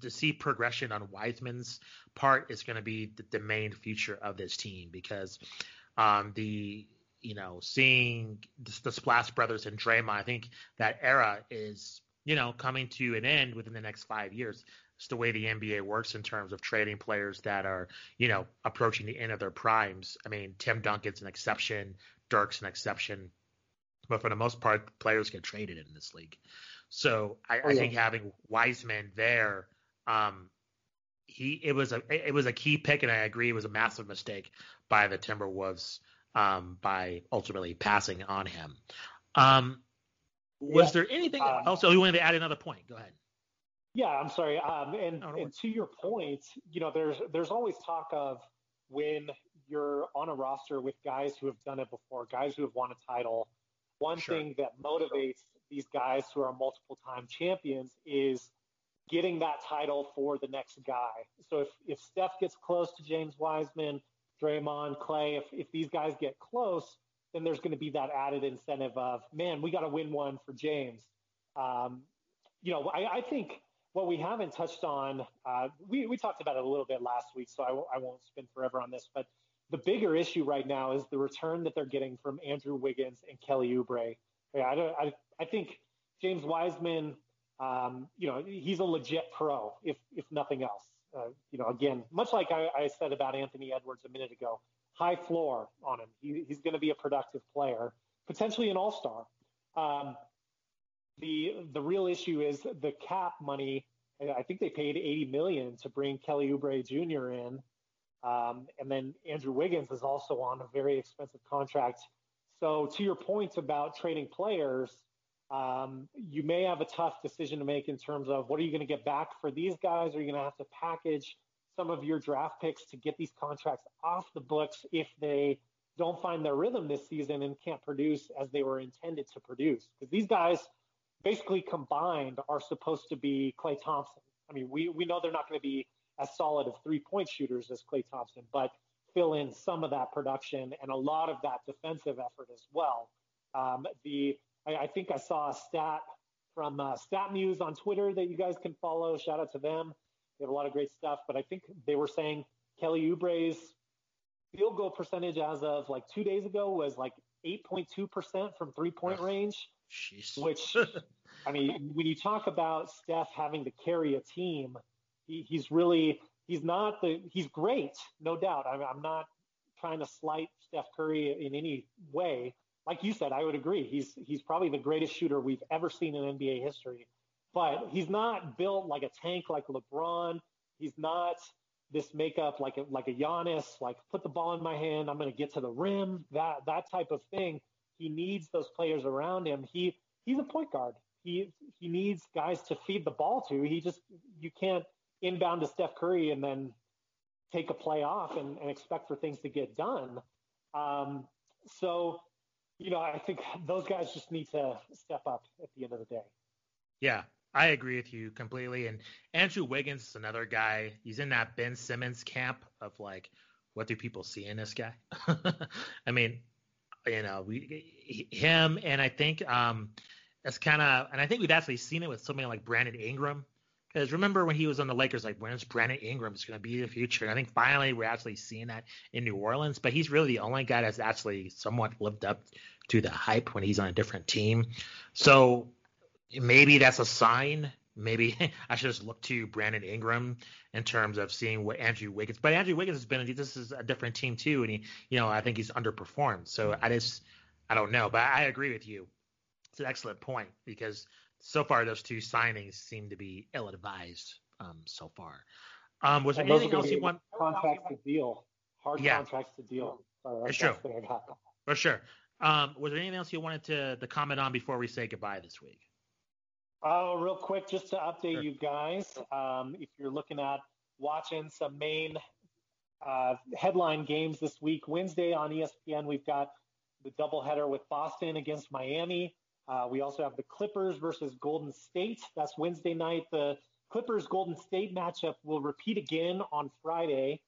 to see progression on Wiseman's part is going to be the, the, main future of this team because um, the you know seeing the, the Splash Brothers and Draymond, I think that era is you know, coming to an end within the next five years. It's the way the NBA works in terms of trading players that are, you know, approaching the end of their primes. I mean, Tim Duncan's an exception, Dirk's an exception, but for the most part, players get traded in this league. So I, oh, yeah. I think having Wiseman there, um, he it was a it was a key pick, and I agree it was a massive mistake by the Timberwolves um, by ultimately passing on him. Um, was yeah. there anything um, else? Oh, you wanted to add another point? Go ahead. Yeah, I'm sorry. Um, and, and to your point, you know, there's there's always talk of when you're on a roster with guys who have done it before, guys who have won a title. One sure. thing that motivates these guys who are multiple time champions is getting that title for the next guy. So if, if Steph gets close to James Wiseman, Draymond, Klay, if, if these guys get close, then there's going to be that added incentive of, man, we got to win one for James. Um, you know, I, I, think what we haven't touched on, uh, we, we talked about it a little bit last week, so I w- I won't spin forever on this, but the bigger issue right now is the return that they're getting from Andrew Wiggins and Kelly Oubre. Yeah, I, don't, I, I think James Wiseman, um, you know, he's a legit pro, if if nothing else. Uh, you know, again, much like I, I said about Anthony Edwards a minute ago, high floor on him. He, he's going to be a productive player, potentially an all star. Um, the the real issue is the cap money. I think they paid 80 million to bring Kelly Oubre Jr. in, um, and then Andrew Wiggins is also on a very expensive contract. So to your point about trading players, um, you may have a tough decision to make in terms of what are you going to get back for these guys? Are you going to have to package some of your draft picks to get these contracts off the books if they don't find their rhythm this season and can't produce as they were intended to produce. Because these guys basically combined are supposed to be Klay Thompson. I mean, we, we know they're not going to be as solid of three point shooters as Klay Thompson, but fill in some of that production and a lot of that defensive effort as well. Um, the I, I, think I saw a stat from uh, StatMuse on Twitter that you guys can follow. Shout out to them. They have a lot of great stuff, but I think they were saying Kelly Oubre's field goal percentage as of like two days ago was like 8.2% from three point range, which, (laughs) I mean, when you talk about Steph having to carry a team, he, he's really, he's not the, he's great, no doubt. I'm, I'm not trying to slight Steph Curry in any way. Like you said, I would agree. He's, he's probably the greatest shooter we've ever seen in NBA history but he's not built like a tank like LeBron. He's not this makeup like a, like a Giannis, like put the ball in my hand, I'm going to get to the rim, that that type of thing. He needs those players around him. He he's a point guard. He he needs guys to feed the ball to. He just you can't inbound to Steph Curry and then take a play off and, and expect for things to get done. Um, so, you know, I think those guys just need to step up at the end of the day. Yeah, I agree with you completely. And Andrew Wiggins is another guy. He's in that Ben Simmons camp of like, what do people see in this guy? (laughs) I mean, you know, we him and I think um it's kind of and I think we've actually seen it with somebody like Brandon Ingram. Because remember when he was on the Lakers, like when's Brandon Ingram is going to be the future? And I think finally we're actually seeing that in New Orleans. But he's really the only guy that's actually somewhat lived up to the hype when he's on a different team. So maybe that's a sign. Maybe (laughs) I should just look to Brandon Ingram in terms of seeing what Andrew Wiggins. But Andrew Wiggins has been this is a different team too, and he, you know, I think he's underperformed. So I just I don't know, but I agree with you. It's an excellent point because so far those two signings seem to be ill-advised um, so far. Um, was there and anything else you want? Contracts to deal, hard yeah. contracts to deal. Sorry, true. For sure. Um, was there anything else you wanted to, to comment on before we say goodbye this week? Oh, real quick, just to update sure. you guys, um, if you're looking at watching some main uh, headline games this week, Wednesday on ESPN, we've got the doubleheader with Boston against Miami. Uh, we also have the Clippers versus Golden State. That's Wednesday night. The Clippers Golden State matchup will repeat again on Friday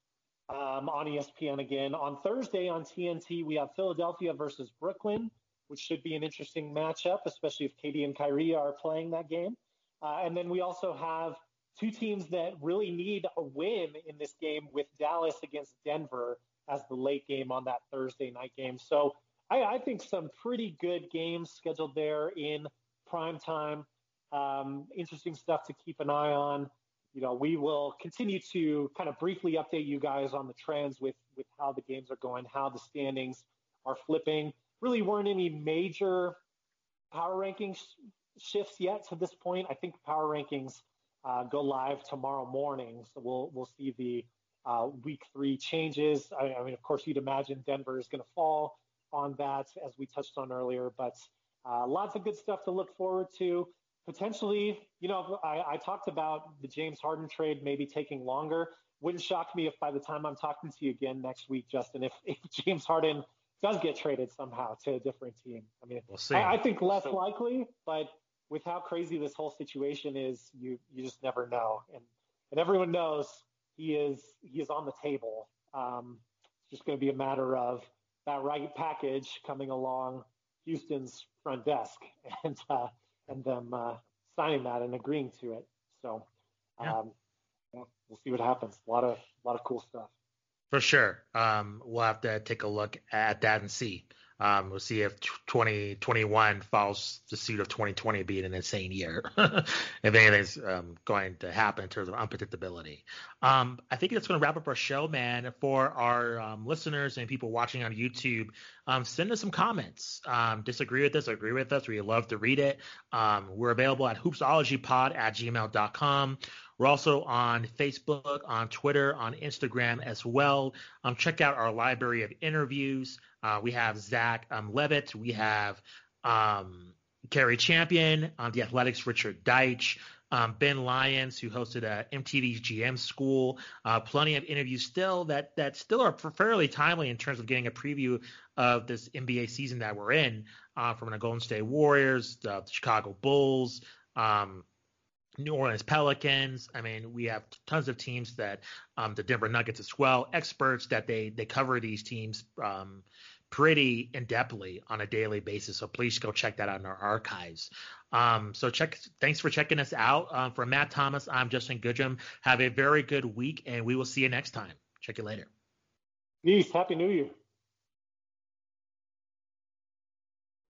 um, on ESPN again. On Thursday on TNT, we have Philadelphia versus Brooklyn, which should be an interesting matchup, especially if KD and Kyrie are playing that game. Uh, and then we also have two teams that really need a win in this game with Dallas against Denver as the late game on that Thursday night game. So I, I think some pretty good games scheduled there in prime time. Um, interesting stuff to keep an eye on. You know, we will continue to kind of briefly update you guys on the trends with with how the games are going, how the standings are flipping. Really weren't any major power rankings shifts yet to this point. I think power rankings uh, go live tomorrow morning, so we'll we'll see the uh, week three changes. I, I, mean, of course, you'd imagine Denver is going to fall on that, as we touched on earlier. But uh, lots of good stuff to look forward to. Potentially, you know, I, I talked about the James Harden trade maybe taking longer. Wouldn't shock me if by the time I'm talking to you again next week, Justin, if, if (laughs) James Harden does get traded somehow to a different team. I mean, we'll see. I, I think less so, likely, but with how crazy this whole situation is, you you just never know. And and everyone knows he is he is on the table. Um, it's just going to be a matter of that right package coming along Houston's front desk (laughs) and uh, and them uh, signing that and agreeing to it. So um, yeah. we'll see what happens. A lot of a lot of cool stuff. For sure. Um, we'll have to take a look at that and see. Um, we'll see if 2021 follows the suit of 2020 being an insane year, (laughs) if anything's um, going to happen in terms of unpredictability. Um, I think that's going to wrap up our show, man. For our um, listeners and people watching on YouTube, um, send us some comments. Um, disagree with us, agree with us. We love to read it. we're available at hoopsologypod at gmail.com. We're also on Facebook, on Twitter, on Instagram as well. Um, check out our library of interviews. Uh, we have Zach um, Levitt. We have um, Cari Champion on the Athletics, Richard Deitsch. Um, ben Lyons, who hosted a MTV's GM School. Uh, plenty of interviews still that that still are fairly timely in terms of getting a preview of this NBA season that we're in uh, from the Golden State Warriors, the Chicago Bulls, um, New Orleans Pelicans. I mean, we have tons of teams that um, the Denver Nuggets as well. Experts that they they cover these teams um, pretty in depthly on a daily basis. So please go check that out in our archives. Um, so check. Thanks for checking us out. Um, for Matt Thomas, I'm Justin Goodrum. Have a very good week, and we will see you next time. Check you later. Peace. Happy New Year.